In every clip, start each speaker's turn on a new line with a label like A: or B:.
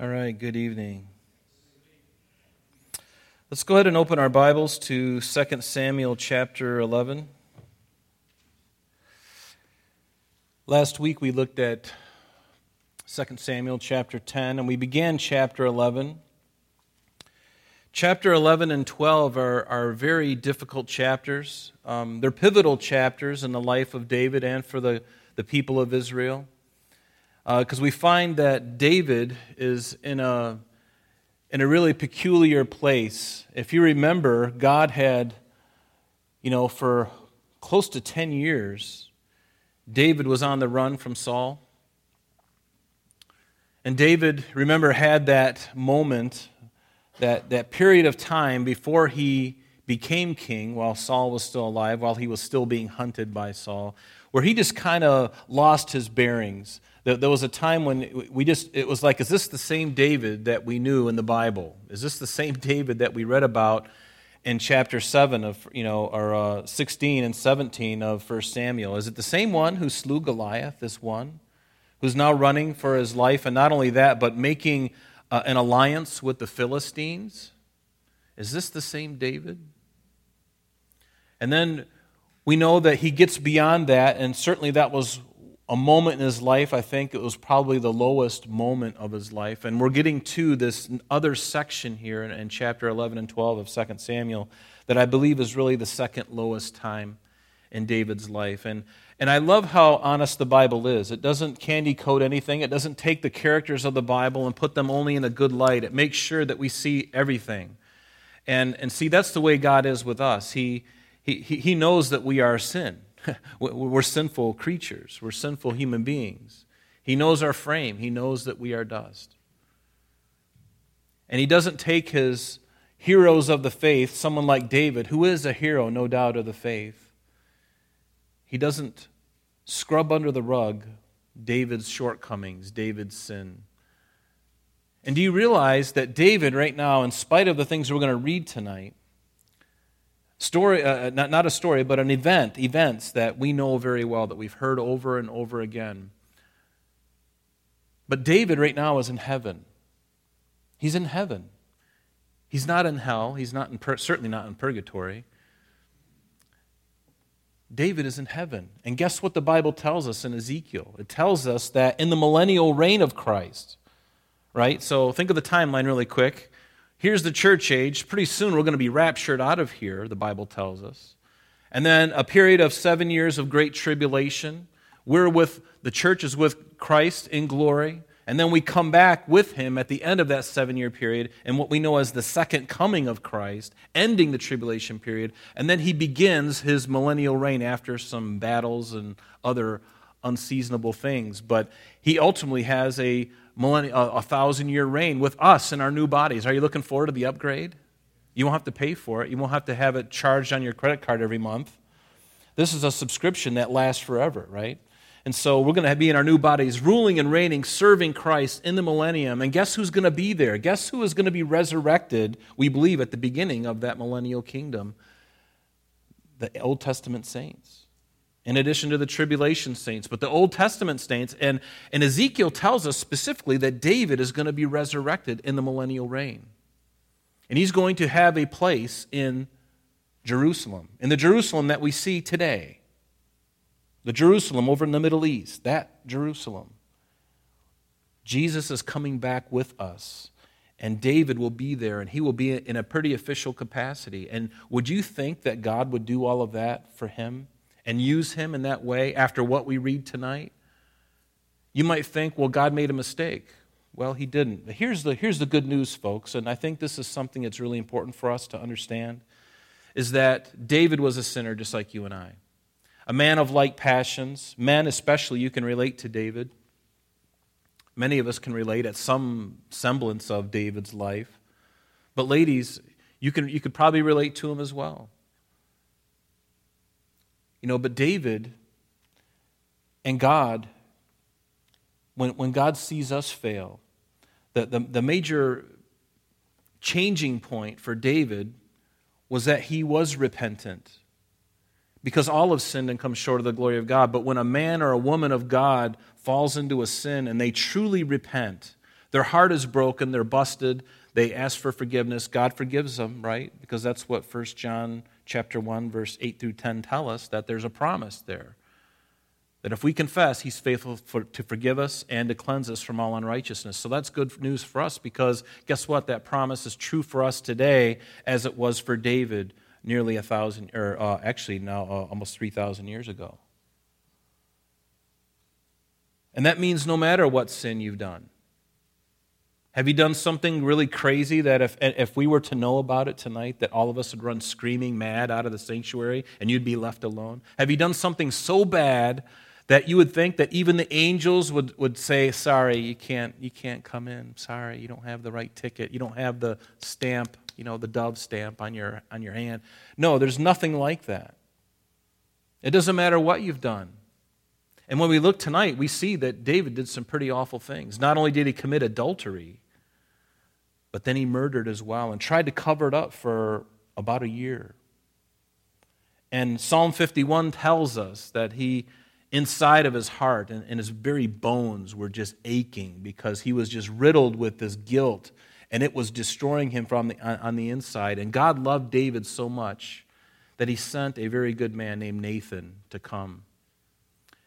A: All right, good evening. Let's go ahead and open our Bibles to 2 Samuel chapter 11. Last week we looked at 2 Samuel chapter 10, and we began chapter 11. Chapter 11 and 12 are, are very difficult chapters. Um, they're pivotal chapters in the life of David and for the, the people of Israel because uh, we find that David is in a, in a really peculiar place. If you remember, God had, you know, for close to 10 years, David was on the run from Saul. And David, remember, had that moment, that, that period of time before he became king while Saul was still alive, while he was still being hunted by Saul, where he just kind of lost his bearings. There was a time when we just, it was like, is this the same David that we knew in the Bible? Is this the same David that we read about in chapter 7 of, you know, or uh, 16 and 17 of 1 Samuel? Is it the same one who slew Goliath, this one, who's now running for his life, and not only that, but making uh, an alliance with the Philistines? Is this the same David? And then we know that he gets beyond that, and certainly that was a moment in his life. I think it was probably the lowest moment of his life. And we're getting to this other section here in, in chapter 11 and 12 of 2 Samuel that I believe is really the second lowest time in David's life. And, and I love how honest the Bible is. It doesn't candy coat anything, it doesn't take the characters of the Bible and put them only in a good light. It makes sure that we see everything. And, and see, that's the way God is with us. He, he, he knows that we are sin. We're sinful creatures, we're sinful human beings. He knows our frame, He knows that we are dust. And He doesn't take His heroes of the faith, someone like David, who is a hero, no doubt, of the faith, He doesn't scrub under the rug David's shortcomings, David's sin. And do you realize that David, right now, in spite of the things we're going to read tonight, Story, uh, uh, not, not a story, but an event, events that we know very well, that we've heard over and over again. But David right now is in heaven. He's in heaven. He's not in hell. He's not in pur- certainly not in purgatory. David is in heaven. And guess what the Bible tells us in Ezekiel? It tells us that in the millennial reign of Christ, right? So think of the timeline really quick. Here's the church age. Pretty soon we're going to be raptured out of here, the Bible tells us. And then a period of seven years of great tribulation. We're with, the church is with Christ in glory. And then we come back with him at the end of that seven year period and what we know as the second coming of Christ, ending the tribulation period. And then he begins his millennial reign after some battles and other unseasonable things. But he ultimately has a millennium, a, a thousand year reign with us in our new bodies. Are you looking forward to the upgrade? You won't have to pay for it, you won't have to have it charged on your credit card every month. This is a subscription that lasts forever, right? And so we're going to be in our new bodies, ruling and reigning, serving Christ in the millennium. And guess who's going to be there? Guess who is going to be resurrected, we believe, at the beginning of that millennial kingdom? The Old Testament saints in addition to the tribulation saints, but the Old Testament saints. And, and Ezekiel tells us specifically that David is going to be resurrected in the millennial reign. And he's going to have a place in Jerusalem, in the Jerusalem that we see today. The Jerusalem over in the Middle East, that Jerusalem. Jesus is coming back with us, and David will be there, and he will be in a pretty official capacity. And would you think that God would do all of that for him? And use him in that way after what we read tonight, you might think, well, God made a mistake. Well, he didn't. Here's the, here's the good news, folks, and I think this is something that's really important for us to understand, is that David was a sinner just like you and I. A man of like passions. Men, especially, you can relate to David. Many of us can relate at some semblance of David's life. But, ladies, you, can, you could probably relate to him as well. You know, but David and God, when, when God sees us fail, the, the, the major changing point for David was that he was repentant. Because all have sinned and come short of the glory of God. But when a man or a woman of God falls into a sin and they truly repent, Their heart is broken, they're busted, they ask for forgiveness. God forgives them, right? Because that's what 1 John chapter 1 verse 8 through 10 tell us that there's a promise there. That if we confess, he's faithful for, to forgive us and to cleanse us from all unrighteousness. So that's good news for us because guess what? That promise is true for us today as it was for David nearly a thousand, or uh, actually now uh, almost 3,000 years ago. And that means no matter what sin you've done. Have you done something really crazy that if, if we were to know about it tonight, that all of us would run screaming mad out of the sanctuary and you'd be left alone? Have you done something so bad that you would think that even the angels would, would say, Sorry, you can't, you can't come in. Sorry, you don't have the right ticket. You don't have the stamp, you know, the dove stamp on your, on your hand. No, there's nothing like that. It doesn't matter what you've done. And when we look tonight, we see that David did some pretty awful things. Not only did he commit adultery, but then he murdered as well and tried to cover it up for about a year. And Psalm 51 tells us that he, inside of his heart and, and his very bones, were just aching because he was just riddled with this guilt and it was destroying him from the, on, on the inside. And God loved David so much that he sent a very good man named Nathan to come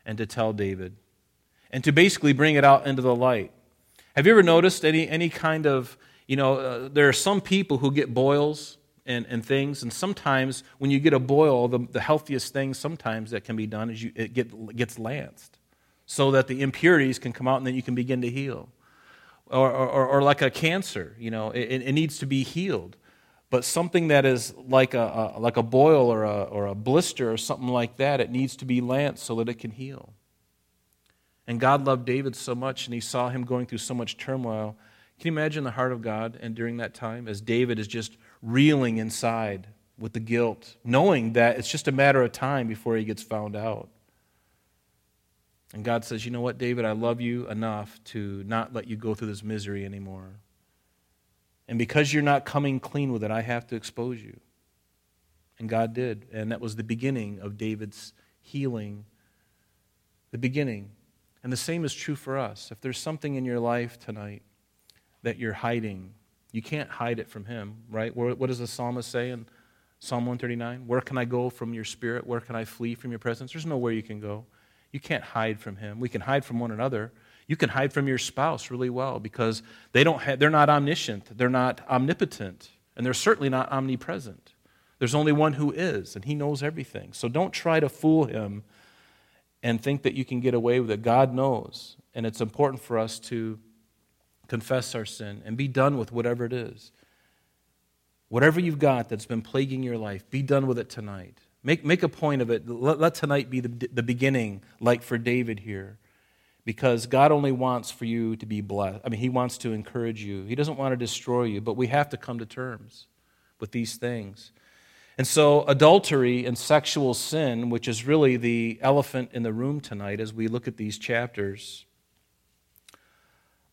A: and to tell David and to basically bring it out into the light. Have you ever noticed any, any kind of, you know, uh, there are some people who get boils and, and things, and sometimes when you get a boil, the, the healthiest thing sometimes that can be done is you, it get, gets lanced so that the impurities can come out and then you can begin to heal. Or, or, or like a cancer, you know, it, it needs to be healed but something that is like a, a, like a boil or a, or a blister or something like that, it needs to be lanced so that it can heal. And God loved David so much, and he saw him going through so much turmoil. Can you imagine the heart of God and during that time as David is just reeling inside with the guilt, knowing that it's just a matter of time before he gets found out? And God says, You know what, David, I love you enough to not let you go through this misery anymore. And because you're not coming clean with it, I have to expose you. And God did. And that was the beginning of David's healing. The beginning. And the same is true for us. If there's something in your life tonight that you're hiding, you can't hide it from Him, right? What does the psalmist say in Psalm 139? Where can I go from your spirit? Where can I flee from your presence? There's nowhere you can go. You can't hide from Him. We can hide from one another. You can hide from your spouse really well because they don't have, they're not omniscient, they're not omnipotent, and they're certainly not omnipresent. There's only one who is, and he knows everything. So don't try to fool him and think that you can get away with it. God knows, and it's important for us to confess our sin and be done with whatever it is. Whatever you've got that's been plaguing your life, be done with it tonight. Make, make a point of it. Let, let tonight be the, the beginning, like for David here because God only wants for you to be blessed. I mean, He wants to encourage you, He doesn't want to destroy you, but we have to come to terms with these things. And so, adultery and sexual sin, which is really the elephant in the room tonight as we look at these chapters,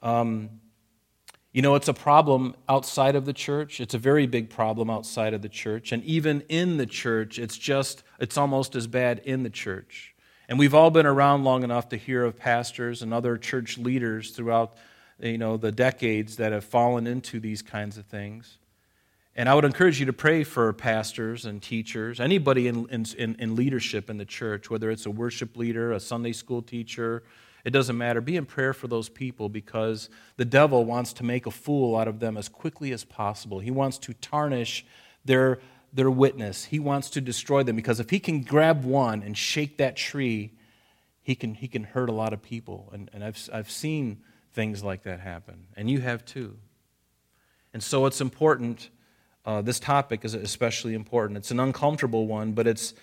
A: um, you know, it's a problem outside of the church. It's a very big problem outside of the church. And even in the church, it's just, it's almost as bad in the church. And we've all been around long enough to hear of pastors and other church leaders throughout you know, the decades that have fallen into these kinds of things. And I would encourage you to pray for pastors and teachers, anybody in, in, in leadership in the church, whether it's a worship leader, a Sunday school teacher, it doesn't matter. Be in prayer for those people because the devil wants to make a fool out of them as quickly as possible. He wants to tarnish their their witness. He wants to destroy them because if he can grab one and shake that tree, he can, he can hurt a lot of people. And, and I've, I've seen things like that happen, and you have too. And so it's important. Uh, this topic is especially important. It's an uncomfortable one, but it's,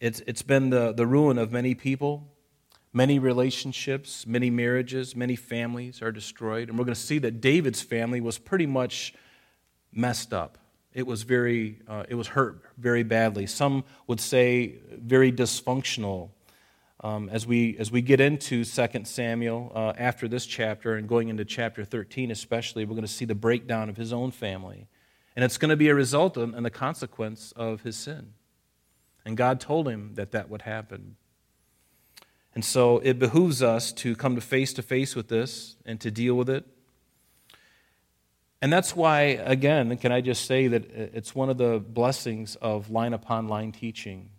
A: it's, it's been the, the ruin of many people. Many relationships, many marriages, many families are destroyed. And we're going to see that David's family was pretty much messed up. It was very uh, it was hurt very badly. Some would say very dysfunctional. Um, as we as we get into 2 samuel uh, after this chapter and going into chapter 13 especially we're going to see the breakdown of his own family. And it's going to be a result and the consequence of his sin. And god told him that that would happen and so it behooves us to come to face to face with this and to deal with it And that's why, again, can I just say that it's one of the blessings of line upon line teaching.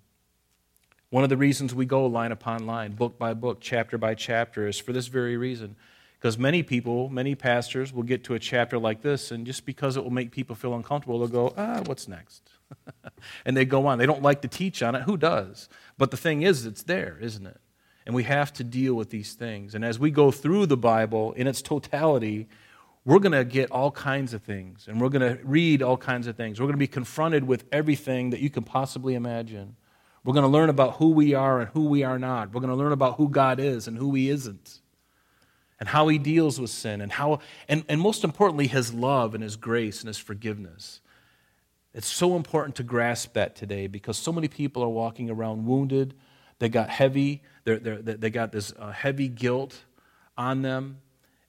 A: One of the reasons we go line upon line, book by book, chapter by chapter, is for this very reason. Because many people, many pastors will get to a chapter like this, and just because it will make people feel uncomfortable, they'll go, ah, what's next? and they go on. They don't like to teach on it. Who does? But the thing is, it's there, isn't it? And we have to deal with these things. And as we go through the Bible in its totality, we're going to get all kinds of things. And we're going to read all kinds of things. We're going to be confronted with everything that you can possibly imagine. We're going to learn about who we are and who we are not. We're going to learn about who God is and who He isn't and how he deals with sin and how and, and most importantly his love and his grace and his forgiveness it's so important to grasp that today because so many people are walking around wounded they got heavy they're, they're, they got this uh, heavy guilt on them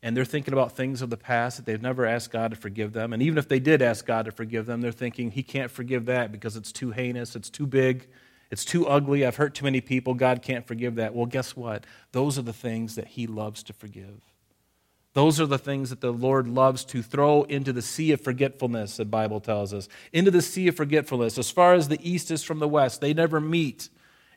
A: and they're thinking about things of the past that they've never asked god to forgive them and even if they did ask god to forgive them they're thinking he can't forgive that because it's too heinous it's too big it's too ugly. I've hurt too many people. God can't forgive that. Well, guess what? Those are the things that He loves to forgive. Those are the things that the Lord loves to throw into the sea of forgetfulness, the Bible tells us. Into the sea of forgetfulness. As far as the east is from the west, they never meet.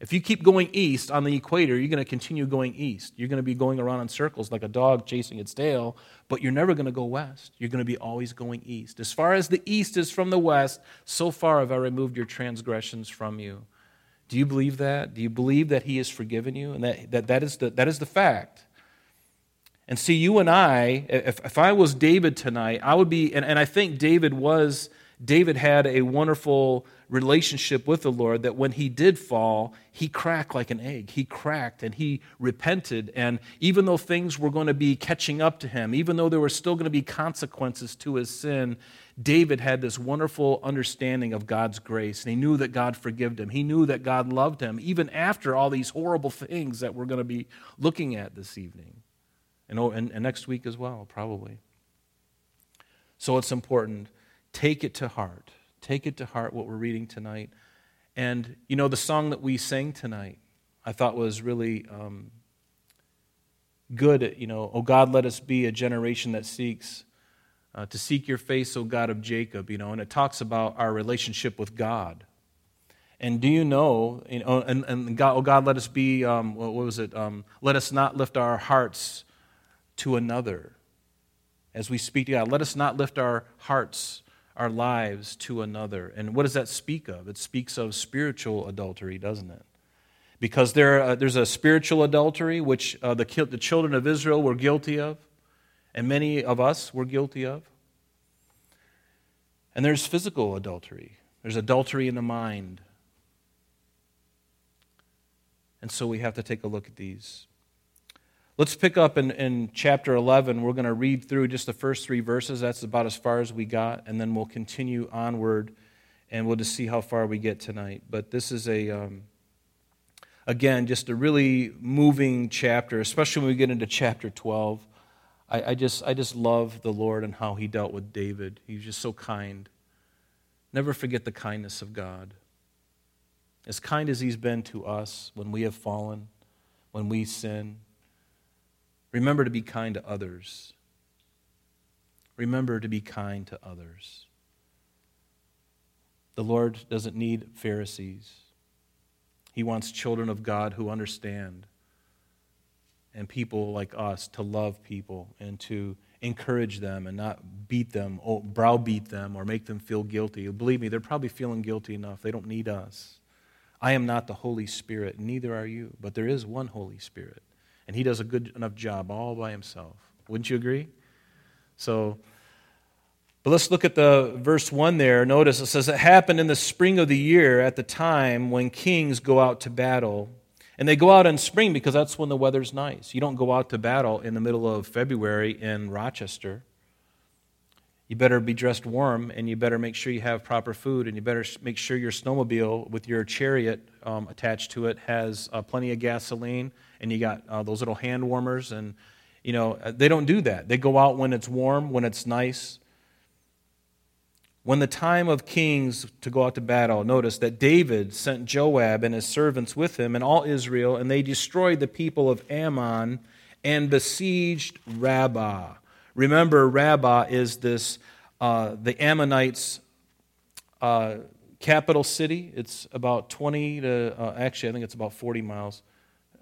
A: If you keep going east on the equator, you're going to continue going east. You're going to be going around in circles like a dog chasing its tail, but you're never going to go west. You're going to be always going east. As far as the east is from the west, so far have I removed your transgressions from you. Do you believe that? Do you believe that He has forgiven you? And that, that, that, is, the, that is the fact. And see, you and I, if, if I was David tonight, I would be, and, and I think David was, David had a wonderful relationship with the Lord that when he did fall, he cracked like an egg. He cracked and he repented. And even though things were going to be catching up to him, even though there were still going to be consequences to his sin, David had this wonderful understanding of God's grace, and he knew that God forgave him. He knew that God loved him, even after all these horrible things that we're going to be looking at this evening and, oh, and, and next week as well, probably. So it's important. Take it to heart. Take it to heart what we're reading tonight. And, you know, the song that we sang tonight, I thought was really um, good. You know, oh God, let us be a generation that seeks uh, to seek your face, O God of Jacob, you know, and it talks about our relationship with God. And do you know, you know and, and God, oh God, let us be, um, what was it? Um, let us not lift our hearts to another as we speak to God. Let us not lift our hearts, our lives to another. And what does that speak of? It speaks of spiritual adultery, doesn't it? Because there, uh, there's a spiritual adultery which uh, the, the children of Israel were guilty of and many of us were guilty of. And there's physical adultery, there's adultery in the mind. And so we have to take a look at these. Let's pick up in, in chapter 11. We're going to read through just the first three verses. That's about as far as we got. And then we'll continue onward and we'll just see how far we get tonight. But this is a, um, again, just a really moving chapter, especially when we get into chapter 12. I, I, just, I just love the Lord and how he dealt with David. He was just so kind. Never forget the kindness of God. As kind as he's been to us when we have fallen, when we sin, remember to be kind to others. Remember to be kind to others. The Lord doesn't need Pharisees. He wants children of God who understand and people like us to love people and to encourage them and not beat them or browbeat them or make them feel guilty. Believe me, they're probably feeling guilty enough. They don't need us. I am not the Holy Spirit, neither are you, but there is one Holy Spirit, and He does a good enough job all by Himself. Wouldn't you agree? So, but let's look at the verse 1 there. Notice it says, It happened in the spring of the year at the time when kings go out to battle and they go out in spring because that's when the weather's nice. You don't go out to battle in the middle of February in Rochester. You better be dressed warm and you better make sure you have proper food and you better make sure your snowmobile with your chariot um, attached to it has uh, plenty of gasoline and you got uh, those little hand warmers. And, you know, uh, they don't do that. They go out when it's warm, when it's nice. When the time of kings to go out to battle, notice that David sent Joab and his servants with him and all Israel, and they destroyed the people of Ammon and besieged Rabbah. Remember, Rabbah is this uh, the Ammonites' uh, capital city. It's about 20 to, uh, actually, I think it's about 40 miles.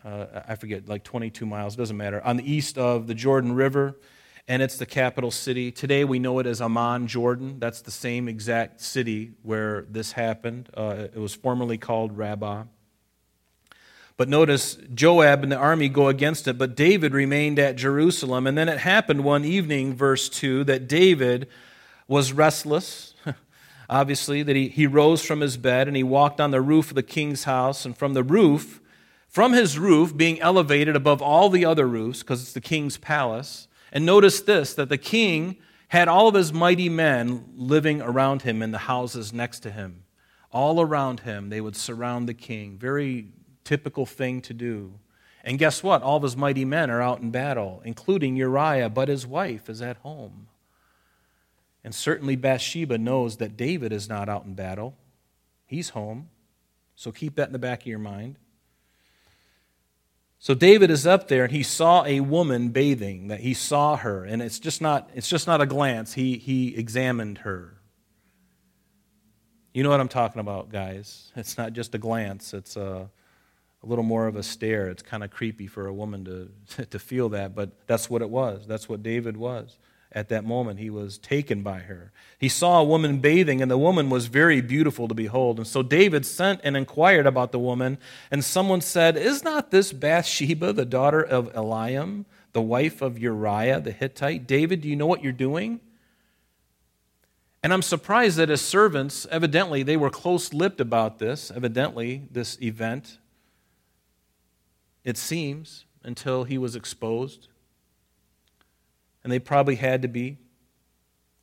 A: Uh, I forget, like 22 miles, doesn't matter. On the east of the Jordan River, and it's the capital city. Today we know it as Amman, Jordan. That's the same exact city where this happened. Uh, it was formerly called Rabbah. But notice Joab and the army go against it, but David remained at Jerusalem. And then it happened one evening, verse 2, that David was restless. Obviously, that he, he rose from his bed and he walked on the roof of the king's house. And from the roof, from his roof, being elevated above all the other roofs, because it's the king's palace, and notice this that the king had all of his mighty men living around him in the houses next to him. All around him, they would surround the king. Very typical thing to do. And guess what? All of his mighty men are out in battle, including Uriah, but his wife is at home. And certainly Bathsheba knows that David is not out in battle, he's home. So keep that in the back of your mind. So David is up there and he saw a woman bathing, that he saw her, and it's just not, it's just not a glance. He, he examined her. You know what I'm talking about, guys. It's not just a glance, it's a, a little more of a stare. It's kind of creepy for a woman to, to feel that, but that's what it was. That's what David was at that moment. He was taken by her. He saw a woman bathing, and the woman was very beautiful to behold. And so David sent and inquired about the woman, and someone said, Is not this Bathsheba, the daughter of Eliam, the wife of Uriah the Hittite? David, do you know what you're doing? And I'm surprised that his servants, evidently, they were close lipped about this, evidently, this event. It seems, until he was exposed and they probably had to be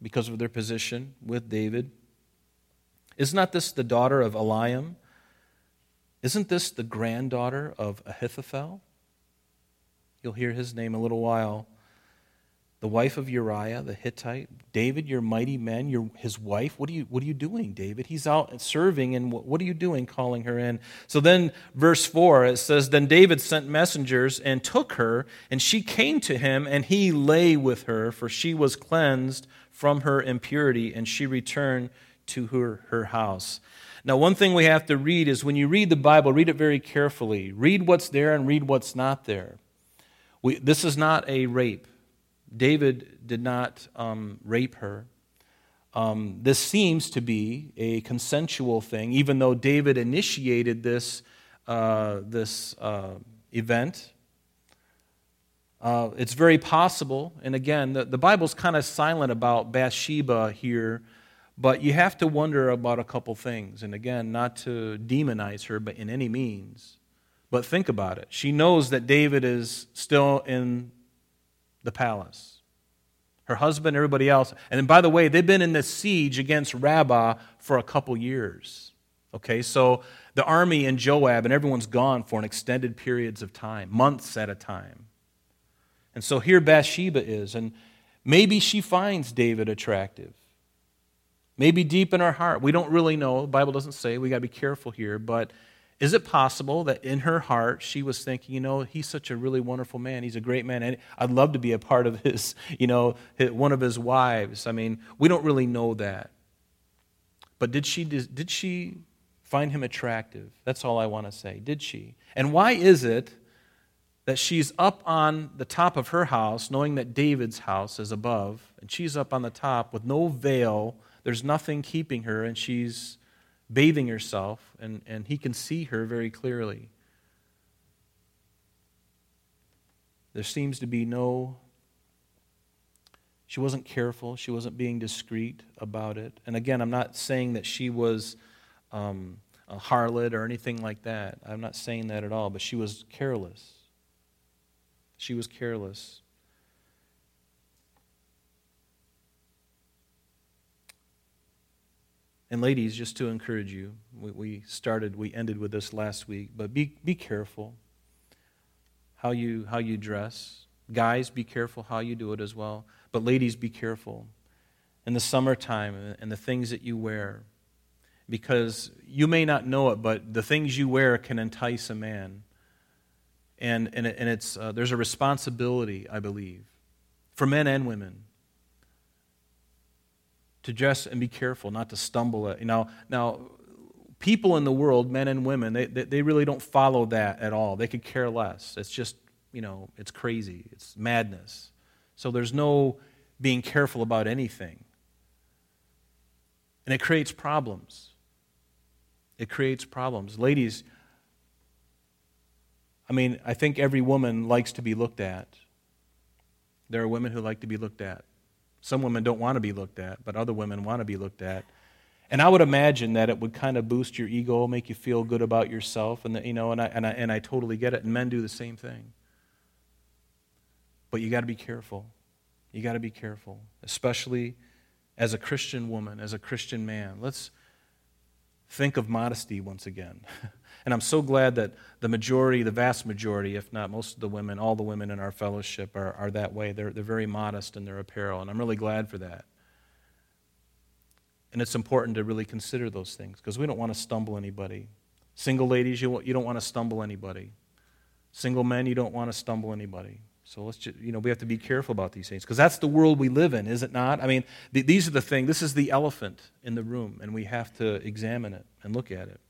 A: because of their position with David. Is not this the daughter of Eliam? Isn't this the granddaughter of Ahithophel? You'll hear his name a little while the wife of Uriah the Hittite. David, your mighty men, your, his wife. What are, you, what are you doing, David? He's out serving, and what, what are you doing calling her in? So then, verse 4, it says Then David sent messengers and took her, and she came to him, and he lay with her, for she was cleansed from her impurity, and she returned to her, her house. Now, one thing we have to read is when you read the Bible, read it very carefully. Read what's there and read what's not there. We, this is not a rape. David did not um, rape her. Um, this seems to be a consensual thing, even though David initiated this, uh, this uh, event. Uh, it's very possible, and again, the, the Bible's kind of silent about Bathsheba here, but you have to wonder about a couple things. And again, not to demonize her, but in any means. But think about it. She knows that David is still in the palace. Her husband, everybody else. And then, by the way, they've been in this siege against Rabbah for a couple years. Okay, so the army and Joab and everyone's gone for an extended periods of time, months at a time. And so here Bathsheba is, and maybe she finds David attractive. Maybe deep in her heart. We don't really know. The Bible doesn't say. We got to be careful here. But is it possible that in her heart she was thinking, you know, he's such a really wonderful man. He's a great man. And I'd love to be a part of his, you know, one of his wives. I mean, we don't really know that. But did she, did she find him attractive? That's all I want to say. Did she? And why is it that she's up on the top of her house, knowing that David's house is above, and she's up on the top with no veil? There's nothing keeping her, and she's bathing herself, and, and he can see her very clearly. There seems to be no, she wasn't careful, she wasn't being discreet about it. And again, I'm not saying that she was um, a harlot or anything like that. I'm not saying that at all, but she was careless. She was careless. And ladies, just to encourage you, we, we started, we ended with this last week, but be, be careful how you, how you dress. Guys, be careful how you do it as well. But ladies, be careful in the summertime and the things that you wear. Because you may not know it, but the things you wear can entice a man. And, and, and it's, uh, there's a responsibility, I believe, for men and women to dress and be careful, not to stumble. At, you know, now, people in the world, men and women, they, they really don't follow that at all. They could care less. It's just, you know, it's crazy. It's madness. So there's no being careful about anything. And it creates problems. It creates problems. Ladies, I mean, I think every woman likes to be looked at. There are women who like to be looked at. Some women don't want to be looked at, but other women want to be looked at. And I would imagine that it would kind of boost your ego, make you feel good about yourself, and the, you know, and I, and I and I totally get it. And men do the same thing. But you got to be careful. You got to be careful, especially as a Christian woman, as a Christian man. Let's think of modesty once again. And I'm so glad that the majority, the vast majority, if not most of the women, all the women in our fellowship are, are that way. They're, they're very modest in their apparel, and I'm really glad for that. And it's important to really consider those things because we don't want to stumble anybody. Single ladies, you, you don't want to stumble anybody. Single men, you don't want to stumble anybody. So let's just, you know, we have to be careful about these things because that's the world we live in, is it not? I mean, th- these are the things, this is the elephant in the room, and we have to examine it and look at it.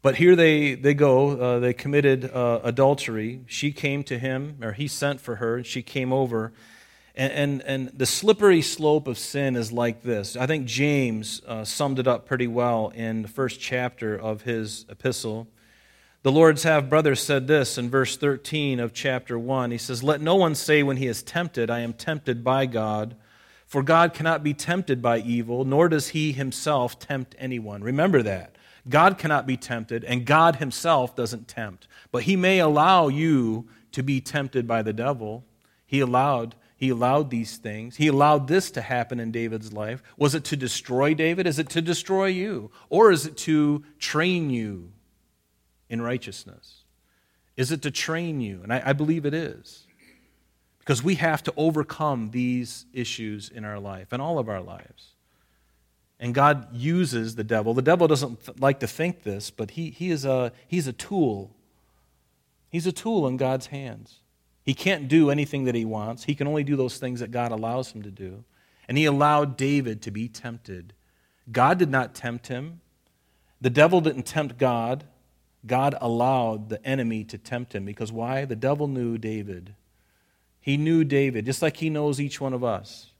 A: But here they, they go. Uh, they committed uh, adultery. She came to him, or he sent for her, and she came over. And, and, and the slippery slope of sin is like this. I think James uh, summed it up pretty well in the first chapter of his epistle. The Lord's half brother said this in verse 13 of chapter 1. He says, Let no one say when he is tempted, I am tempted by God. For God cannot be tempted by evil, nor does he himself tempt anyone. Remember that. God cannot be tempted, and God himself doesn't tempt. But he may allow you to be tempted by the devil. He allowed he allowed these things. He allowed this to happen in David's life. Was it to destroy David? Is it to destroy you? Or is it to train you in righteousness? Is it to train you? And I, I believe it is. Because we have to overcome these issues in our life, in all of our lives. And God uses the devil. The devil doesn't th- like to think this, but he, he is a, he's a tool. He's a tool in God's hands. He can't do anything that he wants, he can only do those things that God allows him to do. And he allowed David to be tempted. God did not tempt him, the devil didn't tempt God. God allowed the enemy to tempt him because why? The devil knew David. He knew David, just like he knows each one of us.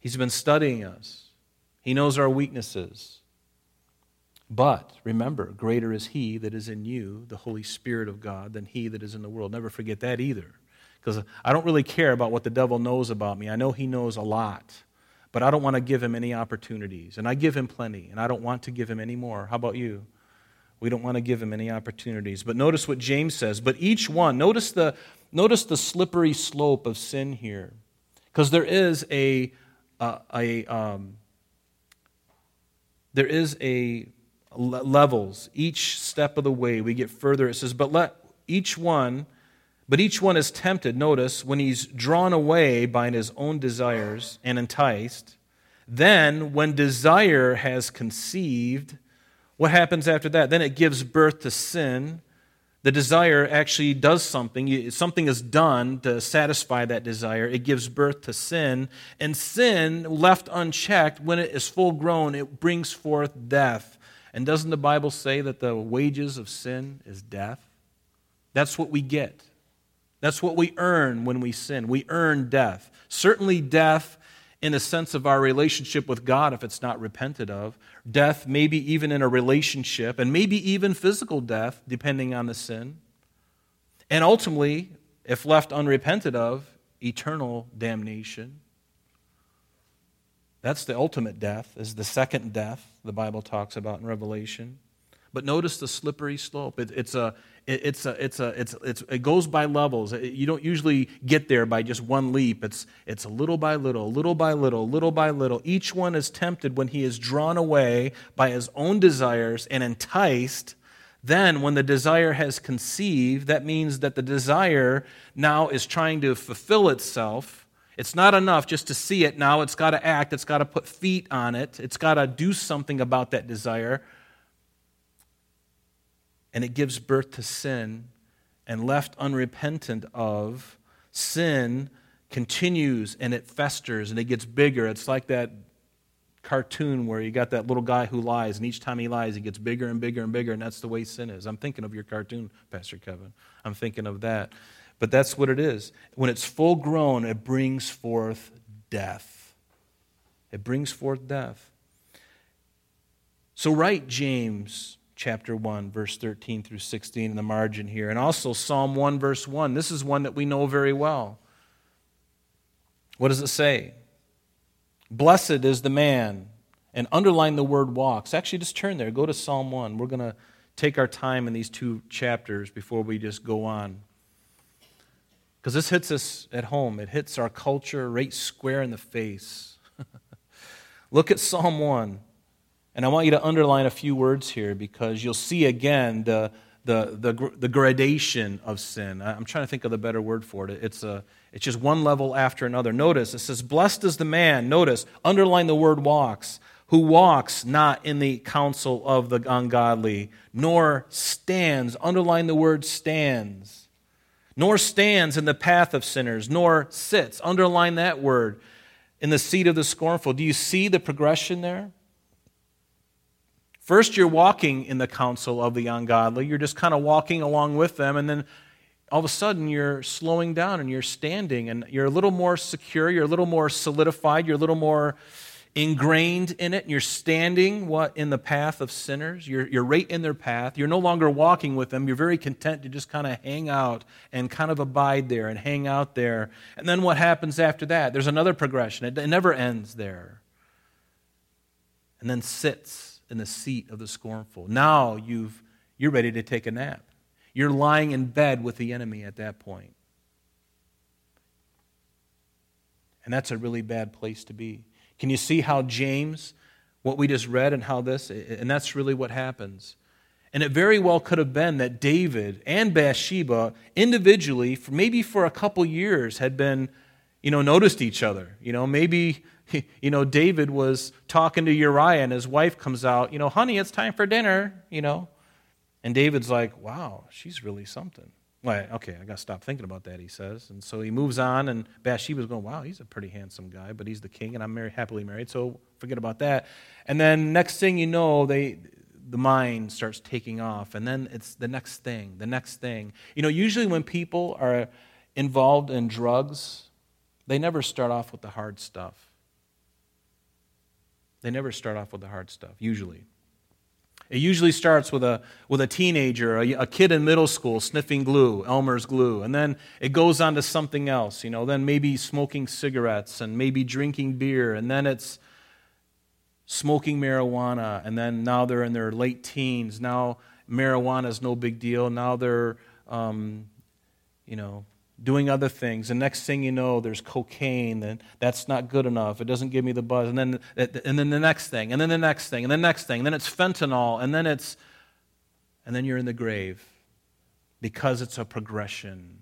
A: He's been studying us. He knows our weaknesses. But remember, greater is He that is in you, the Holy Spirit of God, than He that is in the world. Never forget that either. Because I don't really care about what the devil knows about me. I know he knows a lot, but I don't want to give him any opportunities. And I give him plenty, and I don't want to give him any more. How about you? We don't want to give him any opportunities. But notice what James says. But each one, notice the, notice the slippery slope of sin here. Because there is a, a, a um, there is a levels. Each step of the way we get further. It says but let each one but each one is tempted. Notice when he's drawn away by his own desires and enticed then when desire has conceived what happens after that? Then it gives birth to sin the desire actually does something. Something is done to satisfy that desire. It gives birth to sin. And sin, left unchecked, when it is full grown, it brings forth death. And doesn't the Bible say that the wages of sin is death? That's what we get. That's what we earn when we sin. We earn death. Certainly, death in a sense of our relationship with God if it's not repented of. Death, maybe even in a relationship, and maybe even physical death, depending on the sin. And ultimately, if left unrepented of, eternal damnation. That's the ultimate death, is the second death the Bible talks about in Revelation. But notice the slippery slope. It, it's a, it's a, it's a, it's, it's, it goes by levels. You don't usually get there by just one leap. It's, it's little by little, little by little, little by little. Each one is tempted when he is drawn away by his own desires and enticed. Then, when the desire has conceived, that means that the desire now is trying to fulfill itself. It's not enough just to see it. Now it's got to act, it's got to put feet on it, it's got to do something about that desire and it gives birth to sin, and left unrepentant of, sin continues and it festers and it gets bigger. It's like that cartoon where you got that little guy who lies, and each time he lies, he gets bigger and bigger and bigger, and that's the way sin is. I'm thinking of your cartoon, Pastor Kevin. I'm thinking of that. But that's what it is. When it's full grown, it brings forth death. It brings forth death. So write James chapter 1, verse 13 through 16 in the margin here, and also Psalm 1, verse 1. This is one that we know very well. What does it say? Blessed is the man, and underline the word walks. Actually, just turn there. Go to Psalm 1. We're going to take our time in these two chapters before we just go on. Because this hits us at home, it hits our culture right square in the face. Look at Psalm 1. And I want you to underline a few words here because you'll see again the, the, the, the gradation of sin. I'm trying to think of the better word for it. It's, a, it's just one level after another. Notice it says, Blessed is the man, notice, underline the word walks, who walks not in the counsel of the ungodly, nor stands, underline the word stands, nor stands in the path of sinners, nor sits, underline that word, in the seat of the scornful. Do you see the progression there? First, you're walking in the counsel of the ungodly. You're just kind of walking along with them, and then all of a sudden you're slowing down and you're standing, and you're a little more secure, you're a little more solidified, you're a little more ingrained in it, and you're standing what in the path of sinners. You're, you're right in their path. You're no longer walking with them. You're very content to just kind of hang out and kind of abide there and hang out there. And then what happens after that? There's another progression. It, it never ends there. And then sits in the seat of the scornful. Now you've, you're ready to take a nap. You're lying in bed with the enemy at that point. And that's a really bad place to be. Can you see how James, what we just read, and how this, and that's really what happens. And it very well could have been that David and Bathsheba individually, for maybe for a couple years, had been, you know, noticed each other. You know, maybe you know, David was talking to Uriah, and his wife comes out, you know, honey, it's time for dinner, you know. And David's like, wow, she's really something. Well, okay, I got to stop thinking about that, he says. And so he moves on, and Bathsheba's going, wow, he's a pretty handsome guy, but he's the king, and I'm married, happily married, so forget about that. And then next thing you know, they, the mind starts taking off, and then it's the next thing, the next thing. You know, usually when people are involved in drugs, they never start off with the hard stuff. They never start off with the hard stuff, usually. It usually starts with a, with a teenager, a, a, kid in middle school sniffing glue, Elmer's glue, and then it goes on to something else, you know, then maybe smoking cigarettes and maybe drinking beer, and then it's smoking marijuana, and then now they're in their late teens. Now marijuana is no big deal. Now they're, um, you know, doing other things. And next thing you know, there's cocaine, and that's not good enough. It doesn't give me the buzz. And then, and then the next thing, and then the next thing, and the next thing, and then it's fentanyl, and then it's, and then you're in the grave because it's a progression.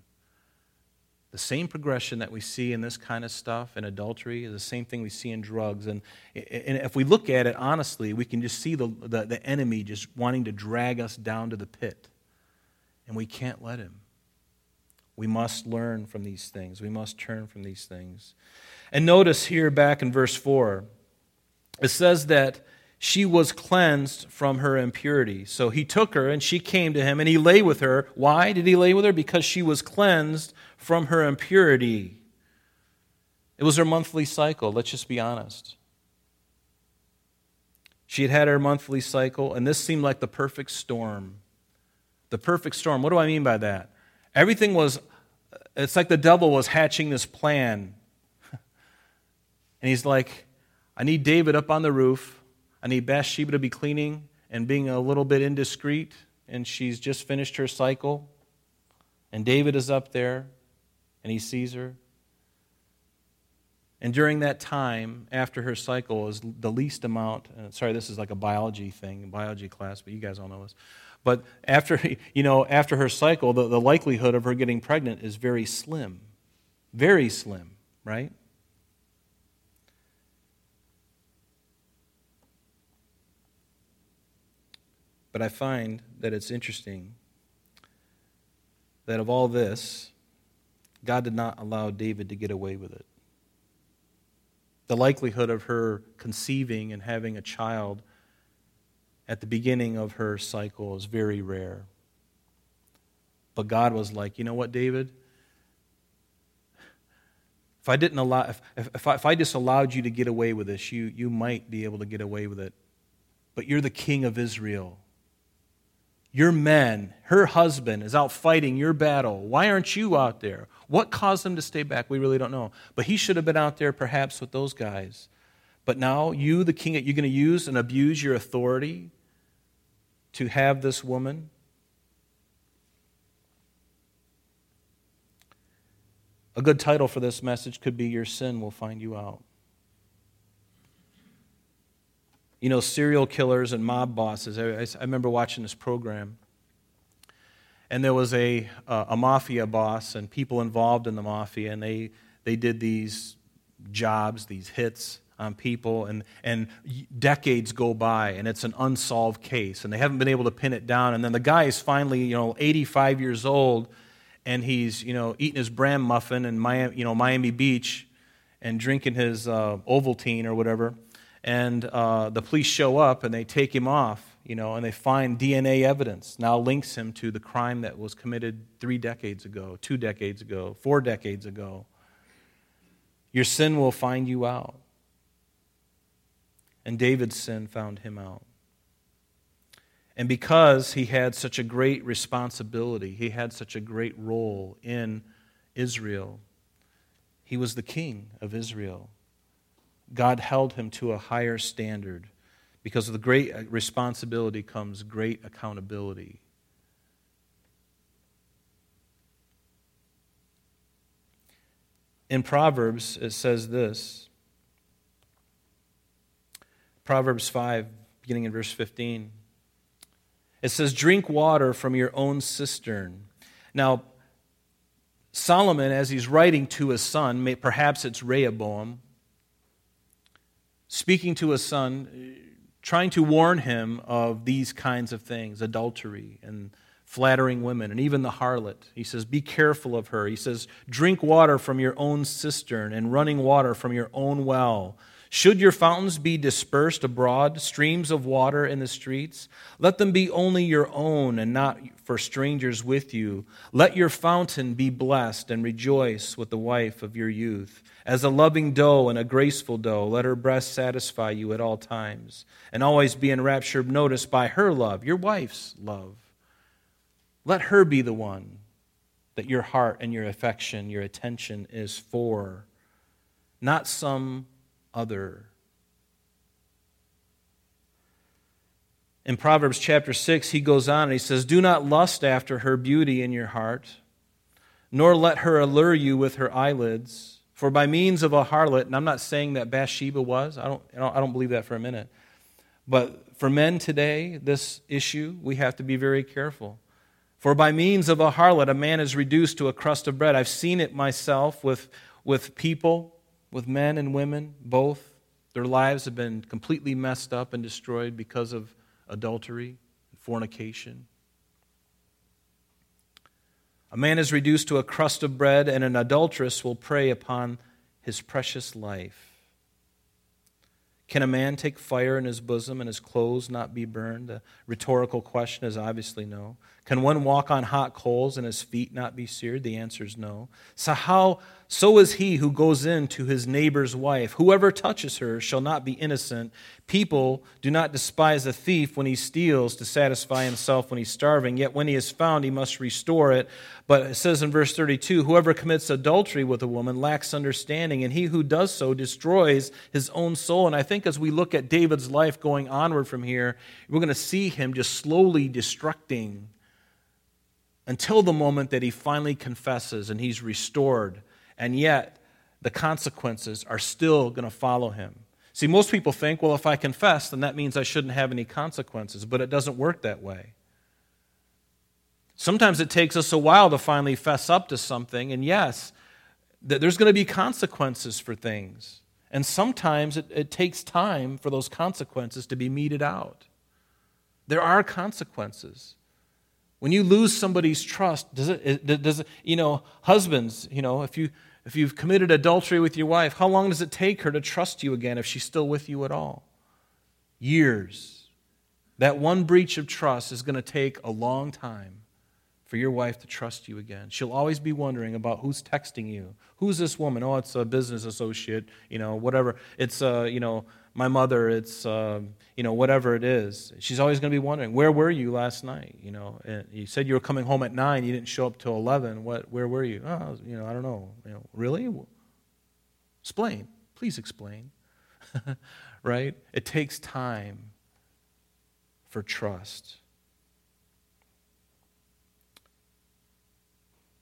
A: The same progression that we see in this kind of stuff in adultery is the same thing we see in drugs. And, and if we look at it honestly, we can just see the, the, the enemy just wanting to drag us down to the pit. And we can't let him. We must learn from these things. We must turn from these things. And notice here back in verse 4, it says that she was cleansed from her impurity. So he took her and she came to him and he lay with her. Why did he lay with her? Because she was cleansed from her impurity. It was her monthly cycle, let's just be honest. She had had her monthly cycle, and this seemed like the perfect storm. The perfect storm. What do I mean by that? Everything was it's like the devil was hatching this plan. and he's like, I need David up on the roof. I need Bathsheba to be cleaning and being a little bit indiscreet. And she's just finished her cycle. And David is up there and he sees her. And during that time, after her cycle, is the least amount. sorry, this is like a biology thing, biology class, but you guys all know this. But after, you know, after her cycle, the, the likelihood of her getting pregnant is very slim. Very slim, right? But I find that it's interesting that of all this, God did not allow David to get away with it. The likelihood of her conceiving and having a child at the beginning of her cycle is very rare. But God was like, you know what, David? If I didn't allow, if, if, I, if I just allowed you to get away with this, you, you might be able to get away with it. But you're the king of Israel. Your men, her husband, is out fighting your battle. Why aren't you out there? What caused him to stay back? We really don't know. But he should have been out there perhaps with those guys. But now, you, the king, you're going to use and abuse your authority to have this woman A good title for this message could be Your Sin Will Find You Out. You know, serial killers and mob bosses. I, I remember watching this program, and there was a, uh, a mafia boss and people involved in the mafia, and they, they did these jobs, these hits on people, and, and decades go by, and it's an unsolved case, and they haven't been able to pin it down. And then the guy is finally, you know, 85 years old and he's you know eating his bran muffin in Miami, you know Miami Beach, and drinking his uh, Ovaltine or whatever, and uh, the police show up and they take him off, you know, and they find DNA evidence now links him to the crime that was committed three decades ago, two decades ago, four decades ago. Your sin will find you out. And David's sin found him out. And because he had such a great responsibility, he had such a great role in Israel, he was the king of Israel. God held him to a higher standard. Because of the great uh, responsibility comes great accountability. In Proverbs, it says this Proverbs 5, beginning in verse 15. It says, Drink water from your own cistern. Now, Solomon, as he's writing to his son, may, perhaps it's Rehoboam, speaking to his son, trying to warn him of these kinds of things adultery and flattering women, and even the harlot. He says, Be careful of her. He says, Drink water from your own cistern and running water from your own well. Should your fountains be dispersed abroad, streams of water in the streets? Let them be only your own and not for strangers with you. Let your fountain be blessed and rejoice with the wife of your youth. As a loving doe and a graceful doe, let her breast satisfy you at all times, and always be enraptured, notice, by her love, your wife's love. Let her be the one that your heart and your affection, your attention is for, not some other. In Proverbs chapter 6, he goes on and he says, Do not lust after her beauty in your heart, nor let her allure you with her eyelids. For by means of a harlot, and I'm not saying that Bathsheba was, I don't, I don't believe that for a minute. But for men today, this issue, we have to be very careful. For by means of a harlot, a man is reduced to a crust of bread. I've seen it myself with, with people with men and women, both. Their lives have been completely messed up and destroyed because of adultery and fornication. A man is reduced to a crust of bread, and an adulteress will prey upon his precious life. Can a man take fire in his bosom and his clothes not be burned? The rhetorical question is obviously no. Can one walk on hot coals and his feet not be seared? The answer is no. So how so is he who goes in to his neighbor's wife. Whoever touches her shall not be innocent. People do not despise a thief when he steals to satisfy himself when he's starving, yet when he is found, he must restore it. But it says in verse 32 Whoever commits adultery with a woman lacks understanding, and he who does so destroys his own soul. And I think as we look at David's life going onward from here, we're going to see him just slowly destructing until the moment that he finally confesses and he's restored and yet the consequences are still going to follow him. See, most people think, well, if I confess, then that means I shouldn't have any consequences, but it doesn't work that way. Sometimes it takes us a while to finally fess up to something, and yes, there's going to be consequences for things. And sometimes it, it takes time for those consequences to be meted out. There are consequences. When you lose somebody's trust, does it, does it, you know, husbands, you know, if, you, if you've committed adultery with your wife, how long does it take her to trust you again if she's still with you at all? Years. That one breach of trust is going to take a long time for your wife to trust you again. She'll always be wondering about who's texting you. Who's this woman? Oh, it's a business associate, you know, whatever. It's, a, you know, my mother, it's, uh, you know, whatever it is. She's always going to be wondering, where were you last night? You know, and you said you were coming home at 9, you didn't show up till 11. What, where were you? Oh, you know, I don't know. You know, really? Explain. Please explain. right? It takes time for trust.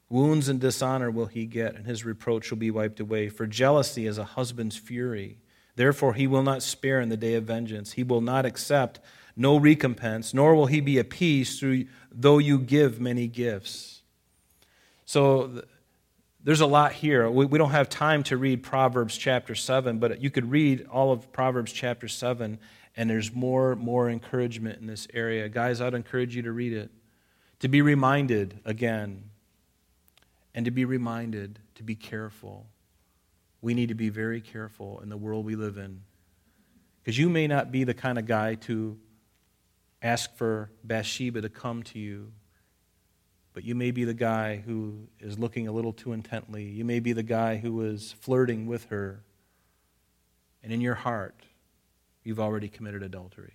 A: Wounds and dishonor will he get, and his reproach will be wiped away. For jealousy is a husband's fury. Therefore, he will not spare in the day of vengeance. He will not accept no recompense, nor will he be appeased through, though you give many gifts. So there's a lot here. We, we don't have time to read Proverbs chapter 7, but you could read all of Proverbs chapter 7, and there's more, more encouragement in this area. Guys, I'd encourage you to read it, to be reminded again, and to be reminded to be careful we need to be very careful in the world we live in. Because you may not be the kind of guy to ask for Bathsheba to come to you, but you may be the guy who is looking a little too intently. You may be the guy who is flirting with her. And in your heart, you've already committed adultery.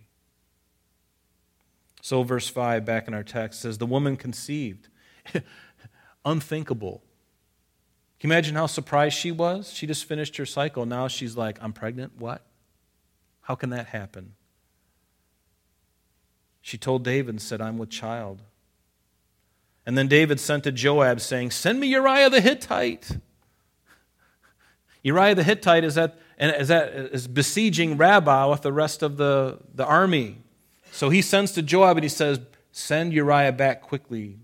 A: So, verse 5 back in our text says, The woman conceived. Unthinkable. Can you imagine how surprised she was? She just finished her cycle. Now she's like, I'm pregnant? What? How can that happen? She told David and said, I'm with child. And then David sent to Joab saying, Send me Uriah the Hittite. Uriah the Hittite is at, is at is besieging Rabbah with the rest of the, the army. So he sends to Joab and he says, Send Uriah back quickly.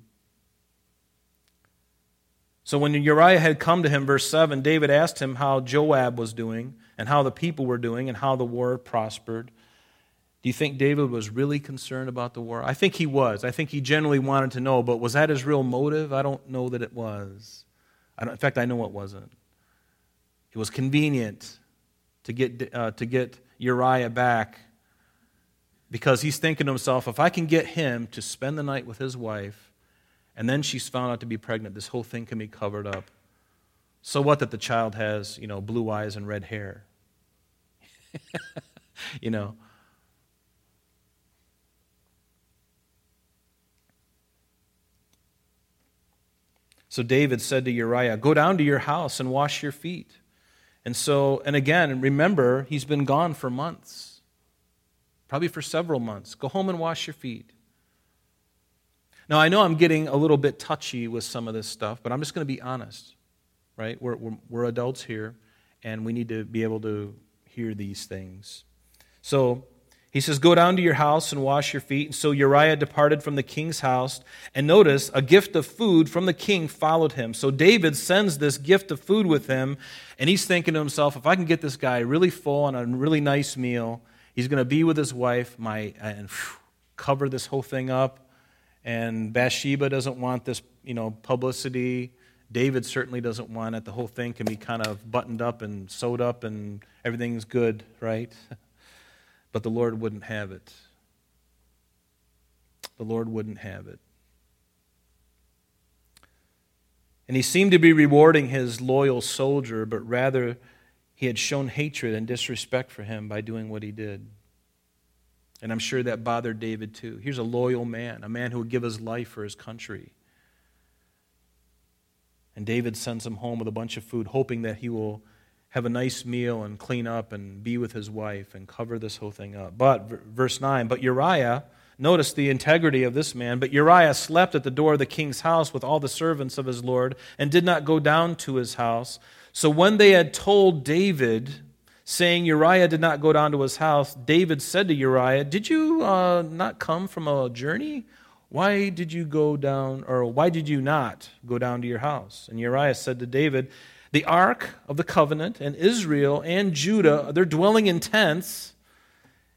A: So when Uriah had come to him, verse 7, David asked him how Joab was doing and how the people were doing and how the war prospered. Do you think David was really concerned about the war? I think he was. I think he generally wanted to know, but was that his real motive? I don't know that it was. in fact, I know it wasn't. It was convenient to get, uh, to get Uriah back because he's thinking to himself, if I can get him to spend the night with his wife, and then she's found out to be pregnant, this whole thing can be covered up. So what that the child has, you know, blue eyes and red hair? you know. So David said to Uriah, Go down to your house and wash your feet. And so, and again, remember, he's been gone for months, probably for several months. Go home and wash your feet. Now, I know I'm getting a little bit touchy with some of this stuff, but I'm just going to be honest, right? We're, we're, we're, adults here, and we need to be able to hear these things. So he says, Go down to your house and wash your feet. And so Uriah departed from the king's house. And notice, a gift of food from the king followed him. So David sends this gift of food with him, and he's thinking to himself, If I can get this guy really full on a really nice meal, he's going to be with his wife, my, and whew, cover this whole thing up and Bathsheba doesn't want this, you know, publicity. David certainly doesn't want it. The whole thing can be kind of buttoned up and sewed up and everything's good, right? But the Lord wouldn't have it. The Lord wouldn't have it. And he seemed to be rewarding his loyal soldier, but rather he had shown hatred and disrespect for him by doing what he did. And I'm sure that bothered David too. Here's a loyal man, a man who would give his life for his country. And David sends him home with a bunch of food, hoping that he will have a nice meal and clean up and be with his wife and cover this whole thing up. But, verse 9, but Uriah, notice the integrity of this man, but Uriah slept at the door of the king's house with all the servants of his Lord and did not go down to his house. So when they had told David, saying Uriah did not go down to his house, David said to Uriah, Did you uh, not come from a journey? Why did you go down, or why did you not go down to your house? And Uriah said to David, The ark of the covenant and Israel and Judah, they're dwelling in tents,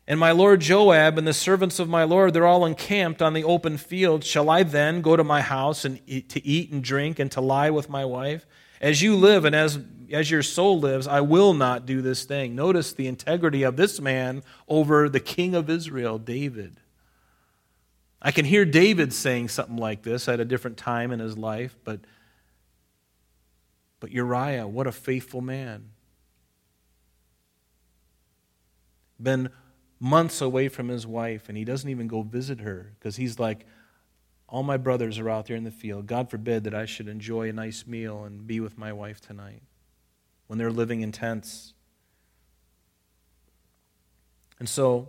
A: And my lord Joab and the servants of my lord, they're all encamped on the open field. Shall I then go to my house and eat, to eat and drink and to lie with my wife? As you live and as, as your soul lives, I will not do this thing. Notice the integrity of this man over the king of Israel, David. I can hear David saying something like this at a different time in his life, but, but Uriah, what a faithful man. Been months away from his wife, and he doesn't even go visit her because he's like, All my brothers are out there in the field. God forbid that I should enjoy a nice meal and be with my wife tonight when they're living in tents. And so,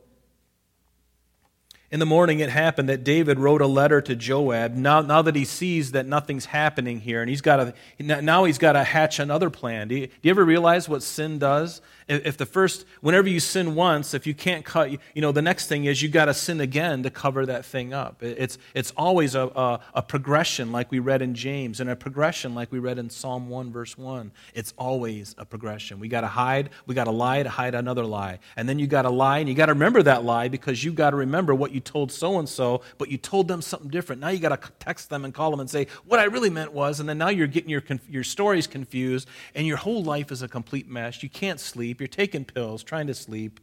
A: in the morning, it happened that David wrote a letter to Joab. Now, now that he sees that nothing's happening here, and he's got to now he's got to hatch another plan. Do you, do you ever realize what sin does? If the first, whenever you sin once, if you can't cut, you know, the next thing is you got to sin again to cover that thing up. It's, it's always a, a, a, progression like we read in James and a progression like we read in Psalm 1, verse 1. It's always a progression. We got to hide, we got to lie to hide another lie. And then you got to lie, and you got to remember that lie because you got to remember what you told so and so, but you told them something different. Now you got to text them and call them and say, what I really meant was, and then now you're getting your, your stories confused, and your whole life is a complete mess. You can't sleep sleep, you're taking pills, trying to sleep.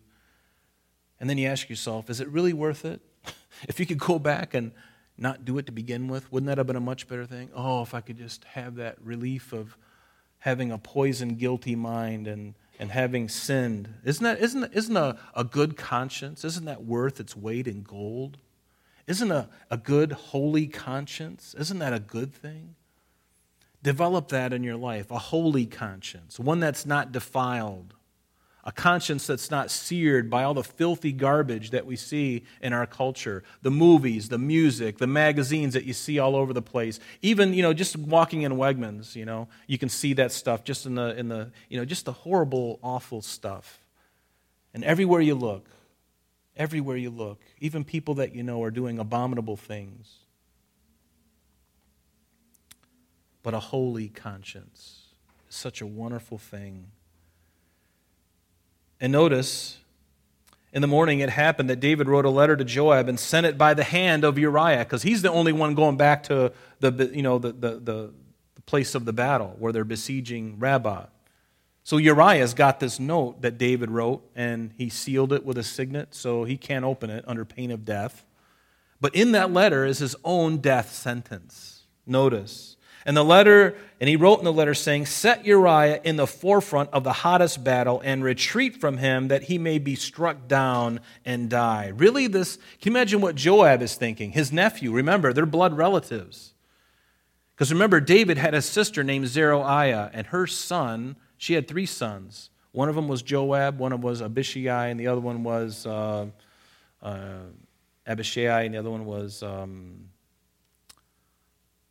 A: And then you ask yourself, is it really worth it? if you could go back and not do it to begin with, wouldn't that have been a much better thing? Oh, if I could just have that relief of having a poisoned, guilty mind and, and having sinned. Isn't that isn't, isn't a, a good conscience, isn't that worth its weight in gold? Isn't a, a good, holy conscience, isn't that a good thing? Develop that in your life, a holy conscience, one that's not defiled, a conscience that's not seared by all the filthy garbage that we see in our culture. The movies the music the magazines that you see all over the place. Even you know just walking in Wegmans you know you can see that stuff just in the in the you know just the horrible awful stuff. And everywhere you look everywhere you look even people that you know are doing abominable things. But a holy conscience is such a wonderful thing and notice, in the morning it happened that David wrote a letter to Joab and sent it by the hand of Uriah, because he's the only one going back to the, you know, the, the, the, place of the battle where they're besieging Rabbah. So Uriah's got this note that David wrote, and he sealed it with a signet, so he can't open it under pain of death. But in that letter is his own death sentence. Notice. And the letter, and he wrote in the letter saying, Set Uriah in the forefront of the hottest battle and retreat from him that he may be struck down and die. Really, this, can you imagine what Joab is thinking? His nephew, remember, they're blood relatives. Because remember, David had a sister named Zeruiah, and her son, she had three sons. One of them was Joab, one of them was Abishai, and the other one was uh, uh, Abishai, and the other one was. Um,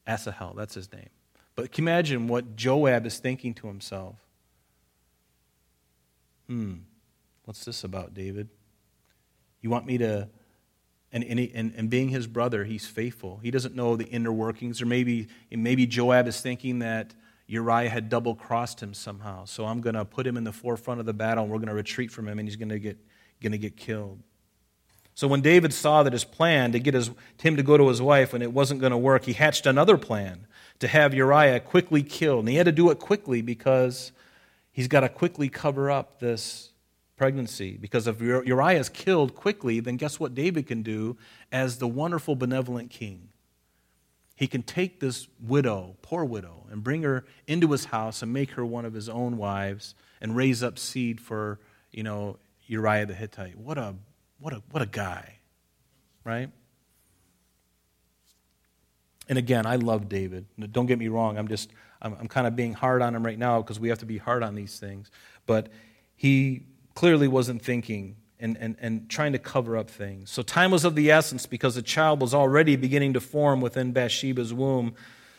A: Asahel, that's his name. But can you imagine what Joab is thinking to himself? Hmm, what's this about, David? You want me to. And, and, he, and, and being his brother, he's faithful. He doesn't know the inner workings. Or maybe, maybe Joab is thinking that Uriah had double crossed him somehow. So I'm going to put him in the forefront of the battle and we're going to retreat from him and he's going to get, going to get killed. So when David saw that his plan to get his, him to go to his wife and it wasn't going to work, he hatched another plan to have Uriah quickly killed. And he had to do it quickly because he's got to quickly cover up this pregnancy. Because if Uriah is killed quickly, then guess what David can do as the wonderful, benevolent king? He can take this widow, poor widow, and bring her into his house and make her one of his own wives and raise up seed for, you know, Uriah the Hittite. What a what a, what a guy, right? And again, I love David. Don't get me wrong. I'm just, I'm, I'm kind of being hard on him right now because we have to be hard on these things. But he clearly wasn't thinking and, and, and trying to cover up things. So time was of the essence because the child was already beginning to form within Bathsheba's womb.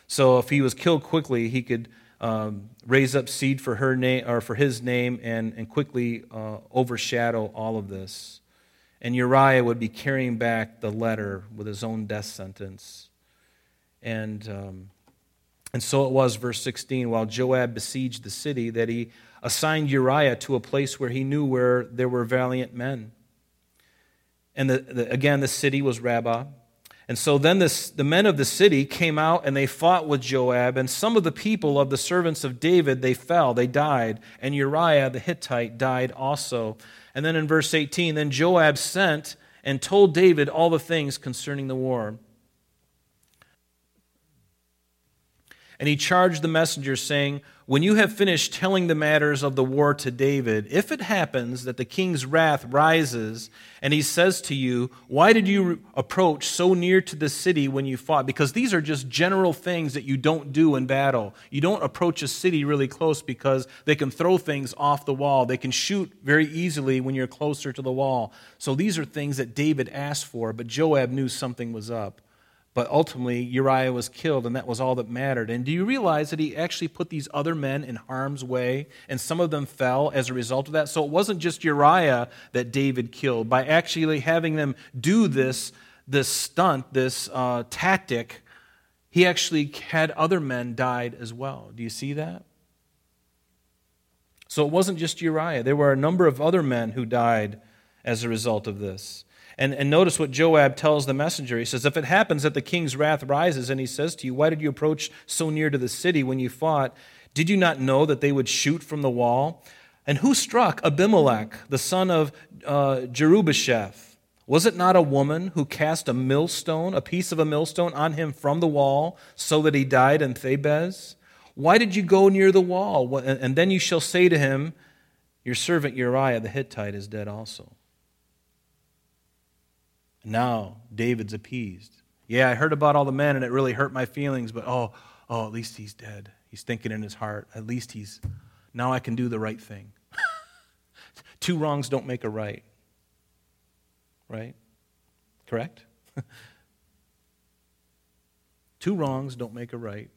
A: So if he was killed quickly, he could um, raise up seed for her name or for his name and, and quickly uh, overshadow all of this and Uriah would be carrying back the letter with his own death sentence. And, um, and so it was, verse 16, while Joab besieged the city, that he assigned Uriah to a place where he knew where there were valiant men. And the, the, again, the city was Rabbah. And so then this, the men of the city came out and they fought with Joab. And some of the people of the servants of David, they fell, they died. And Uriah the Hittite died also. And then in verse 18, then Joab sent and told David all the things concerning the war. And he charged the messengers, saying, When you have finished telling the matters of the war to David, if it happens that the king's wrath rises, and he says to you, Why did you approach so near to the city when you fought? Because these are just general things that you don't do in battle. You don't approach a city really close because they can throw things off the wall. They can shoot very easily when you're closer to the wall. So these are things that David asked for, but Joab knew something was up. But ultimately, Uriah was killed, and that was all that mattered. And do you realize that he actually put these other men in harm's way, and some of them fell as a result of that? So it wasn't just Uriah that David killed. By actually having them do this, this stunt, this uh, tactic, he actually had other men died as well. Do you see that? So it wasn't just Uriah. There were a number of other men who died as a result of this. And, and notice what Joab tells the messenger. He says, If it happens that the king's wrath rises and he says to you, Why did you approach so near to the city when you fought? Did you not know that they would shoot from the wall? And who struck Abimelech, the son of uh, Jerubbesheth? Was it not a woman who cast a millstone, a piece of a millstone, on him from the wall, so that he died in Thebez? Why did you go near the wall? And then you shall say to him, Your servant Uriah the Hittite is dead also. Now David's appeased. Yeah, I heard about all the men and it really hurt my feelings, but oh, oh, at least he's dead. He's thinking in his heart, at least he's, now I can do the right thing. Two wrongs don't make a right. Right? Correct? Two wrongs don't make a right.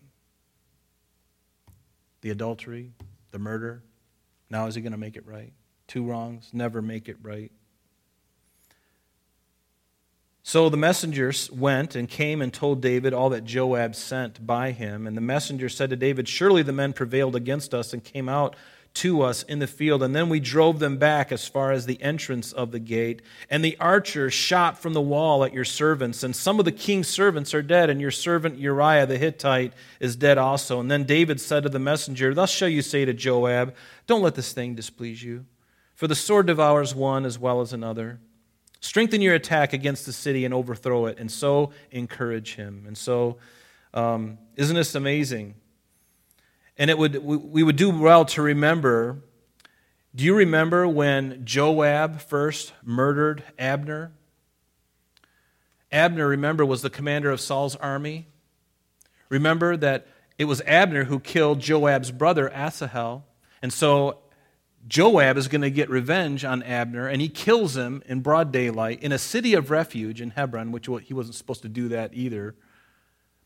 A: The adultery, the murder, now is he going to make it right? Two wrongs never make it right. So the messengers went and came and told David all that Joab sent by him. And the messenger said to David, Surely the men prevailed against us and came out to us in the field. And then we drove them back as far as the entrance of the gate. And the archer shot from the wall at your servants. And some of the king's servants are dead, and your servant Uriah the Hittite is dead also. And then David said to the messenger, Thus shall you say to Joab, Don't let this thing displease you, for the sword devours one as well as another. Strengthen your attack against the city and overthrow it, and so encourage him. And so, um, isn't this amazing? And it would, we would do well to remember. Do you remember when Joab first murdered Abner? Abner, remember, was the commander of Saul's army. Remember that it was Abner who killed Joab's brother, Asahel. And so Joab is going to get revenge on Abner, and he kills him in broad daylight in a city of refuge in Hebron, which he wasn't supposed to do that either.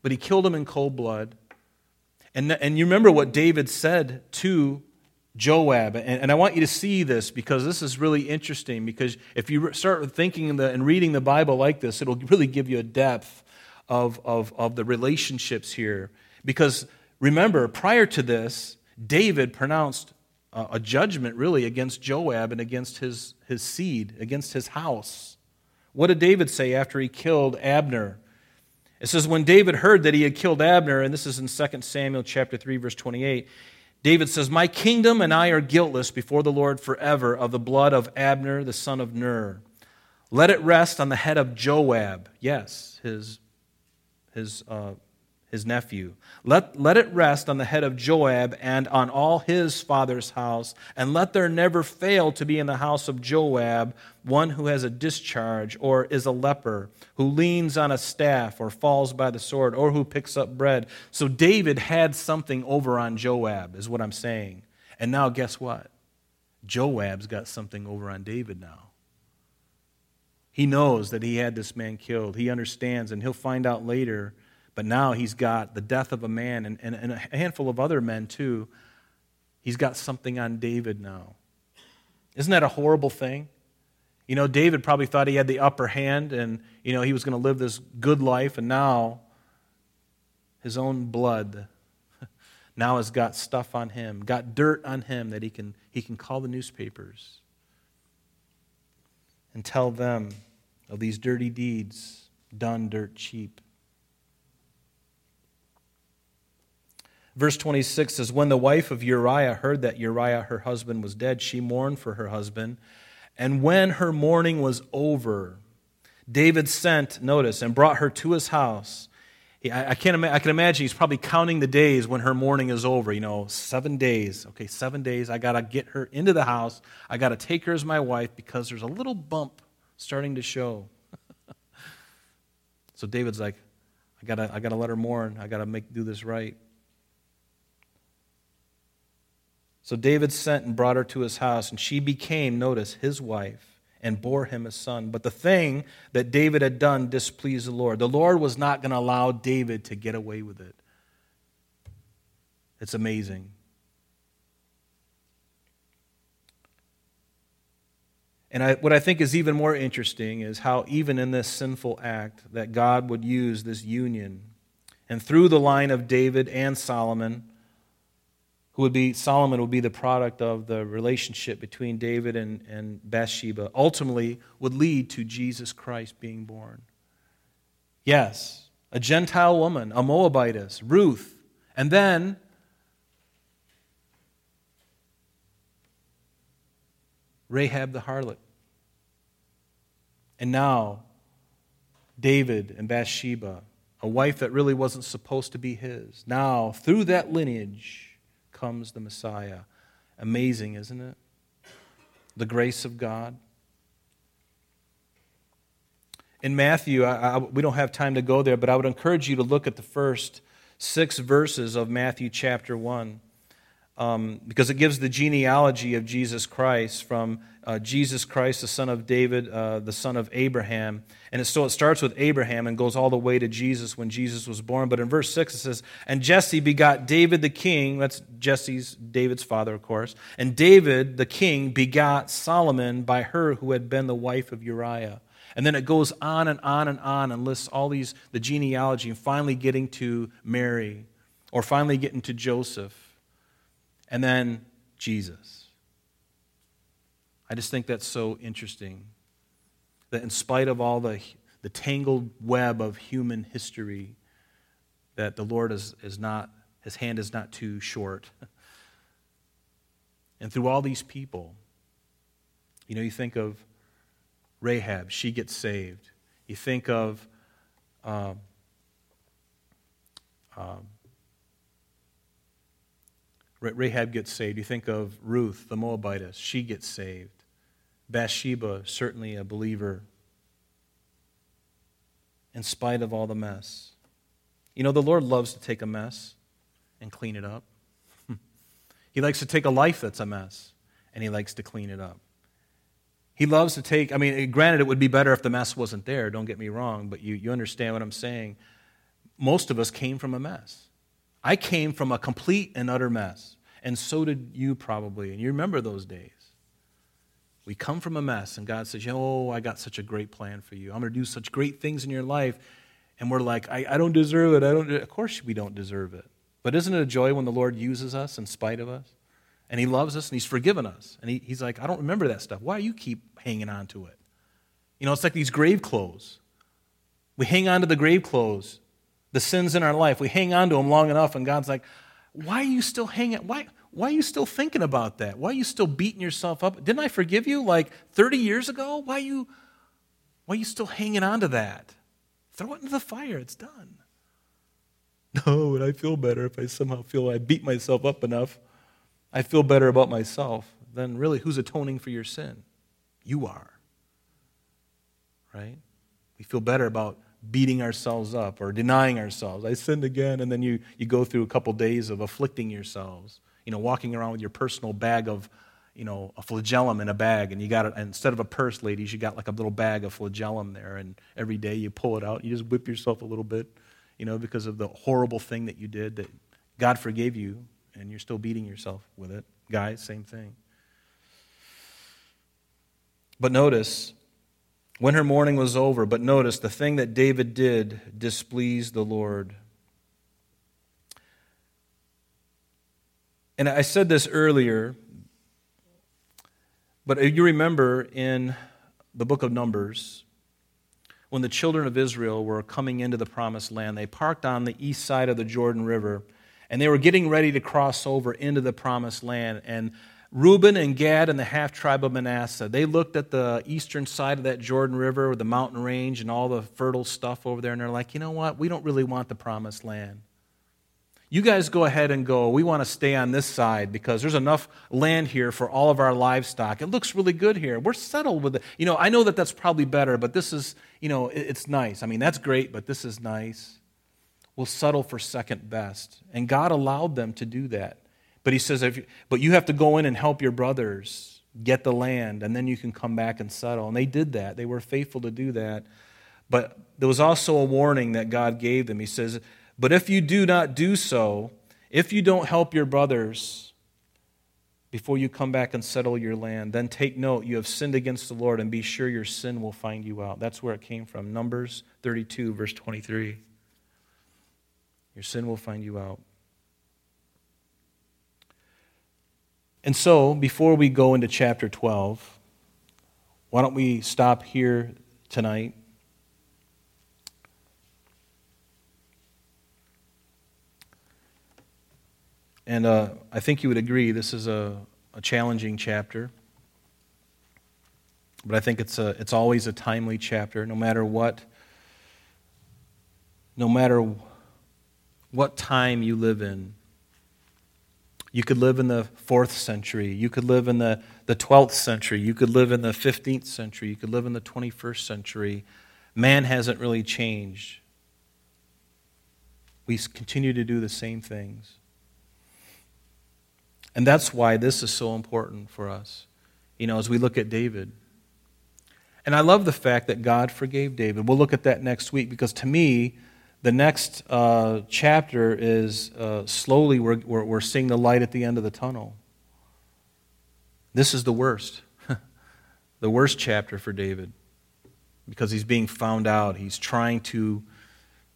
A: But he killed him in cold blood. And, and you remember what David said to Joab. And, and I want you to see this because this is really interesting. Because if you start thinking the, and reading the Bible like this, it'll really give you a depth of, of, of the relationships here. Because remember, prior to this, David pronounced a judgment really against Joab and against his, his seed, against his house. What did David say after he killed Abner? It says, when David heard that he had killed Abner, and this is in 2 Samuel chapter 3, verse 28, David says, My kingdom and I are guiltless before the Lord forever of the blood of Abner, the son of Ner. Let it rest on the head of Joab, yes, his, his uh, his nephew. Let, let it rest on the head of Joab and on all his father's house, and let there never fail to be in the house of Joab one who has a discharge, or is a leper, who leans on a staff, or falls by the sword, or who picks up bread. So David had something over on Joab, is what I'm saying. And now, guess what? Joab's got something over on David now. He knows that he had this man killed. He understands, and he'll find out later but now he's got the death of a man and, and, and a handful of other men too. He's got something on David now. Isn't that a horrible thing? You know, David probably thought he had the upper hand and, you know, he was going to live this good life, and now his own blood now has got stuff on him, got dirt on him that he can, he can call the newspapers and tell them of these dirty deeds done dirt cheap. Verse 26 says, When the wife of Uriah heard that Uriah, her husband, was dead, she mourned for her husband. And when her mourning was over, David sent, notice, and brought her to his house. I, can't, I can imagine he's probably counting the days when her mourning is over. You know, seven days. Okay, seven days. I got to get her into the house. I got to take her as my wife because there's a little bump starting to show. so David's like, I got to I gotta let her mourn. I got to make do this right. So David sent and brought her to his house, and she became, notice, his wife and bore him a son. But the thing that David had done displeased the Lord. The Lord was not going to allow David to get away with it. It's amazing. And I, what I think is even more interesting is how, even in this sinful act, that God would use this union. And through the line of David and Solomon, who would be Solomon would be the product of the relationship between David and, and Bathsheba, ultimately would lead to Jesus Christ being born. Yes, a Gentile woman, a Moabitess, Ruth, and then Rahab the harlot. And now, David and Bathsheba, a wife that really wasn't supposed to be his. Now, through that lineage, comes the Messiah. Amazing, isn't it? The grace of God. In Matthew, I, I, we don't have time to go there, but I would encourage you to look at the first six verses of Matthew chapter 1 um, because it gives the genealogy of Jesus Christ from uh, Jesus Christ, the son of David, uh, the son of Abraham. And it, so it starts with Abraham and goes all the way to Jesus when Jesus was born. But in verse 6 it says, And Jesse begot David the king. That's Jesse's, David's father, of course. And David the king begot Solomon by her who had been the wife of Uriah. And then it goes on and on and on and lists all these, the genealogy, and finally getting to Mary, or finally getting to Joseph and then Jesus. I just think that's so interesting that in spite of all the, the tangled web of human history, that the Lord is, is not, his hand is not too short. and through all these people, you know, you think of Rahab, she gets saved. You think of um, um, Rahab gets saved. You think of Ruth, the Moabitess, she gets saved. Bathsheba, certainly a believer, in spite of all the mess. You know, the Lord loves to take a mess and clean it up. he likes to take a life that's a mess and he likes to clean it up. He loves to take, I mean, eh, granted, it would be better if the mess wasn't there, don't get me wrong, but you, you understand what I'm saying. Most of us came from a mess. I came from a complete and utter mess, and so did you probably. And you remember those days. We come from a mess, and God says, Oh, I got such a great plan for you. I'm going to do such great things in your life. And we're like, I, I don't deserve it. I don't. Of course, we don't deserve it. But isn't it a joy when the Lord uses us in spite of us? And He loves us and He's forgiven us. And he, He's like, I don't remember that stuff. Why do you keep hanging on to it? You know, it's like these grave clothes. We hang on to the grave clothes the sins in our life. We hang on to them long enough, and God's like, why are you still hanging? Why, why are you still thinking about that? Why are you still beating yourself up? Didn't I forgive you like 30 years ago? Why are you, why are you still hanging on to that? Throw it into the fire. It's done. No, and I feel better if I somehow feel I beat myself up enough. I feel better about myself. Then really, who's atoning for your sin? You are. Right? We feel better about beating ourselves up or denying ourselves. I sinned again, and then you, you go through a couple days of afflicting yourselves, you know, walking around with your personal bag of, you know, a flagellum in a bag, and you got it, instead of a purse, ladies, you got like a little bag of flagellum there, and every day you pull it out, you just whip yourself a little bit, you know, because of the horrible thing that you did that God forgave you, and you're still beating yourself with it. Guys, same thing. But notice, when her mourning was over. But notice the thing that David did displeased the Lord. And I said this earlier, but you remember in the book of Numbers, when the children of Israel were coming into the promised land. They parked on the east side of the Jordan River, and they were getting ready to cross over into the promised land. And Reuben and Gad and the half tribe of Manasseh, they looked at the eastern side of that Jordan River with the mountain range and all the fertile stuff over there, and they're like, you know what? We don't really want the promised land. You guys go ahead and go. We want to stay on this side because there's enough land here for all of our livestock. It looks really good here. We're settled with it. You know, I know that that's probably better, but this is, you know, it's nice. I mean, that's great, but this is nice. We'll settle for second best. And God allowed them to do that. But He says, you, but you have to go in and help your brothers get the land, and then you can come back and settle. And they did that. They were faithful to do that. But there was also a warning that God gave them. He says, but if you do not do so, if you don't help your brothers before you come back and settle your land, then take note you have sinned against the Lord and be sure your sin will find you out. That's where it came from. Numbers 32, verse 23. Your sin will find you out. And so, before we go into chapter 12, why don't we stop here tonight And uh, I think you would agree this is a, a challenging chapter. But I think it's, a, it's always a timely chapter, no matter what, no matter what time you live in. You could live in the fourth century. You could live in the, the 12th century. You could live in the 15th century. You could live in the 21st century. Man hasn't really changed. We continue to do the same things. And that's why this is so important for us, you know, as we look at David. And I love the fact that God forgave David. We'll look at that next week because to me, the next uh, chapter is uh, slowly we're, we're, we're seeing the light at the end of the tunnel. This is the worst. the worst chapter for David because he's being found out. He's trying to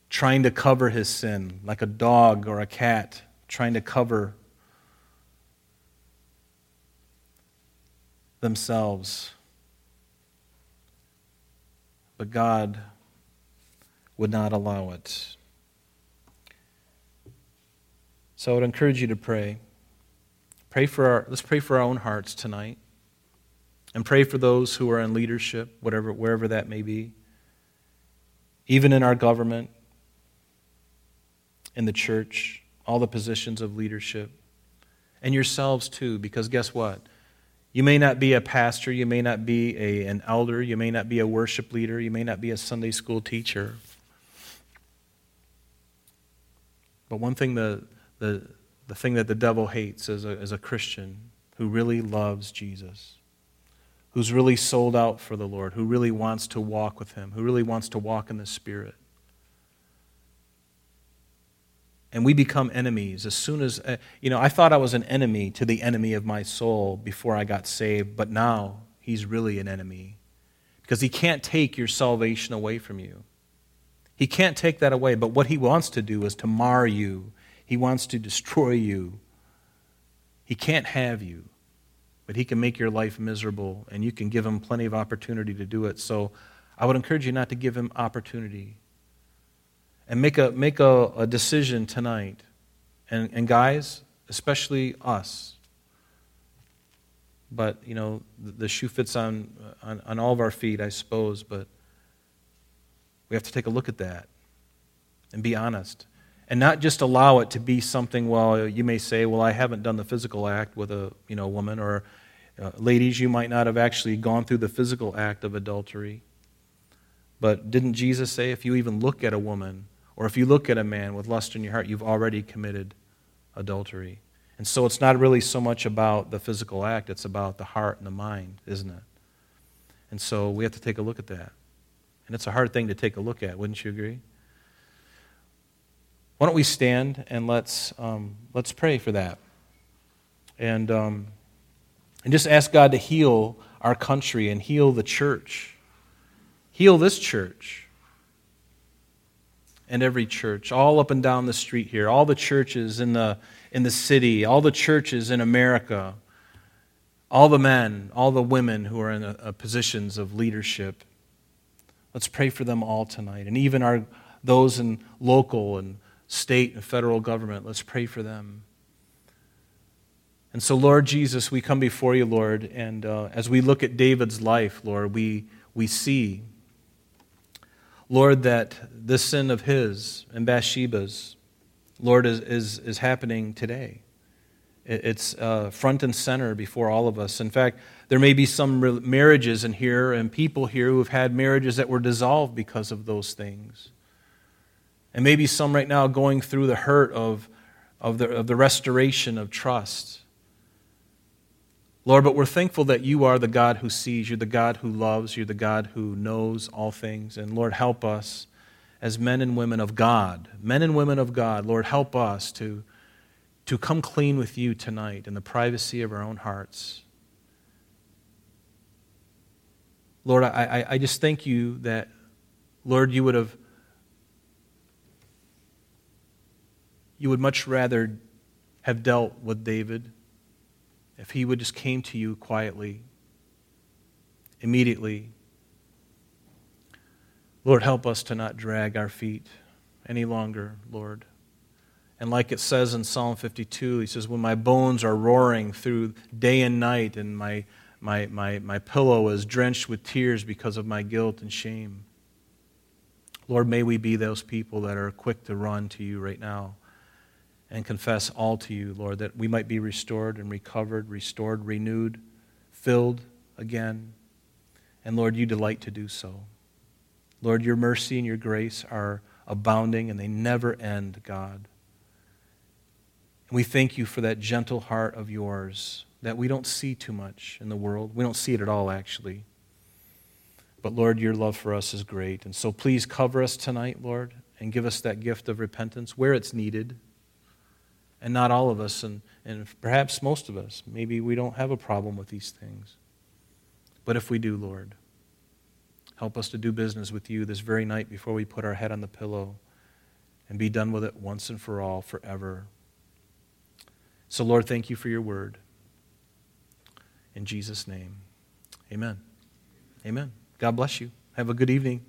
A: trying to cover his sin like a dog or a cat trying to cover themselves. But God would not allow it. So I would encourage you to pray. Pray for our, let's pray for our own hearts tonight. And pray for those who are in leadership, whatever, wherever that may be. Even in our government, in the church, all the positions of leadership. And yourselves too, because guess what? You may not be a pastor, you may not be a, an elder, you may not be a worship leader, you may not be a Sunday school teacher. But one thing the, the, the thing that the devil hates is a, is a Christian who really loves Jesus, who's really sold out for the Lord, who really wants to walk with Him, who really wants to walk in the Spirit. and we become enemies as soon as uh, you know i thought i was an enemy to the enemy of my soul before i got saved but now he's really an enemy because he can't take your salvation away from you he can't take that away but what he wants to do is to mar you. He wants to destroy you. He can't have you but he can make your life miserable and you can give him plenty of opportunity to do it. So i would encourage you not to give him opportunity. And make a, make a, a decision tonight. And, and guys, especially us, but you know the, shoe fits on, on, on all of our feet, I suppose, but we have to take a look at that and be honest. And not just allow it to be something, well, you may say, well, I haven't done the physical act with a you know, woman, or uh, ladies, you might not have actually gone through the physical act of adultery. But didn't Jesus say, if you even look at a woman or if you look at a man with lust in your heart, you've already committed adultery. And so it's not really so much about the physical act, it's about the heart and the mind, isn't it? And so we have to take a look at that. And it's a hard thing to take a look at, wouldn't you agree? Why don't we stand and let's, um, let's pray for that. And, um, and just ask God to heal our country and heal the church. Heal this church and every church, all up and down the street here, all the churches in the, in the city, all the churches in America, all the men, all the women who are in a, a positions of leadership. Let's pray for them all tonight. And even our, those in local and state and federal government, let's pray for them. And so, Lord Jesus, we come before you, Lord, and uh, as we look at David's life, Lord, we, we see, Lord, that this sin of his and Bathsheba's, Lord, is, is, is happening today. It's uh, front and center before all of us. In fact, there may be some marriages in here and people here who have had marriages that were dissolved because of those things. And maybe some right now going through the hurt of, of, the, of the restoration of trust. Lord, but we're thankful that you are the God who sees, you're the God who loves, you're the God who knows all things. And Lord, help us as men and women of God, men and women of God, Lord, help us to to come clean with you tonight in the privacy of our own hearts. Lord, I, I just thank you that, Lord, you would have, you would much rather have dealt with David if he would just came to you quietly, immediately. Lord, help us to not drag our feet any longer, Lord. And like it says in Psalm 52, he says, When my bones are roaring through day and night, and my, my, my, my pillow is drenched with tears because of my guilt and shame. Lord, may we be those people that are quick to run to you right now and confess all to you, Lord, that we might be restored and recovered, restored, renewed, filled again. And Lord, you delight to do so. Lord, your mercy and your grace are abounding and they never end, God. And we thank you for that gentle heart of yours that we don't see too much in the world. We don't see it at all, actually. But Lord, your love for us is great. And so please cover us tonight, Lord, and give us that gift of repentance where it's needed. And not all of us, and, and perhaps most of us. Maybe we don't have a problem with these things. But if we do, Lord, help us to do business with you this very night before we put our head on the pillow and be done with it once and for all, forever. So, Lord, thank you for your word. In Jesus' name, amen. Amen. God bless you. Have a good evening.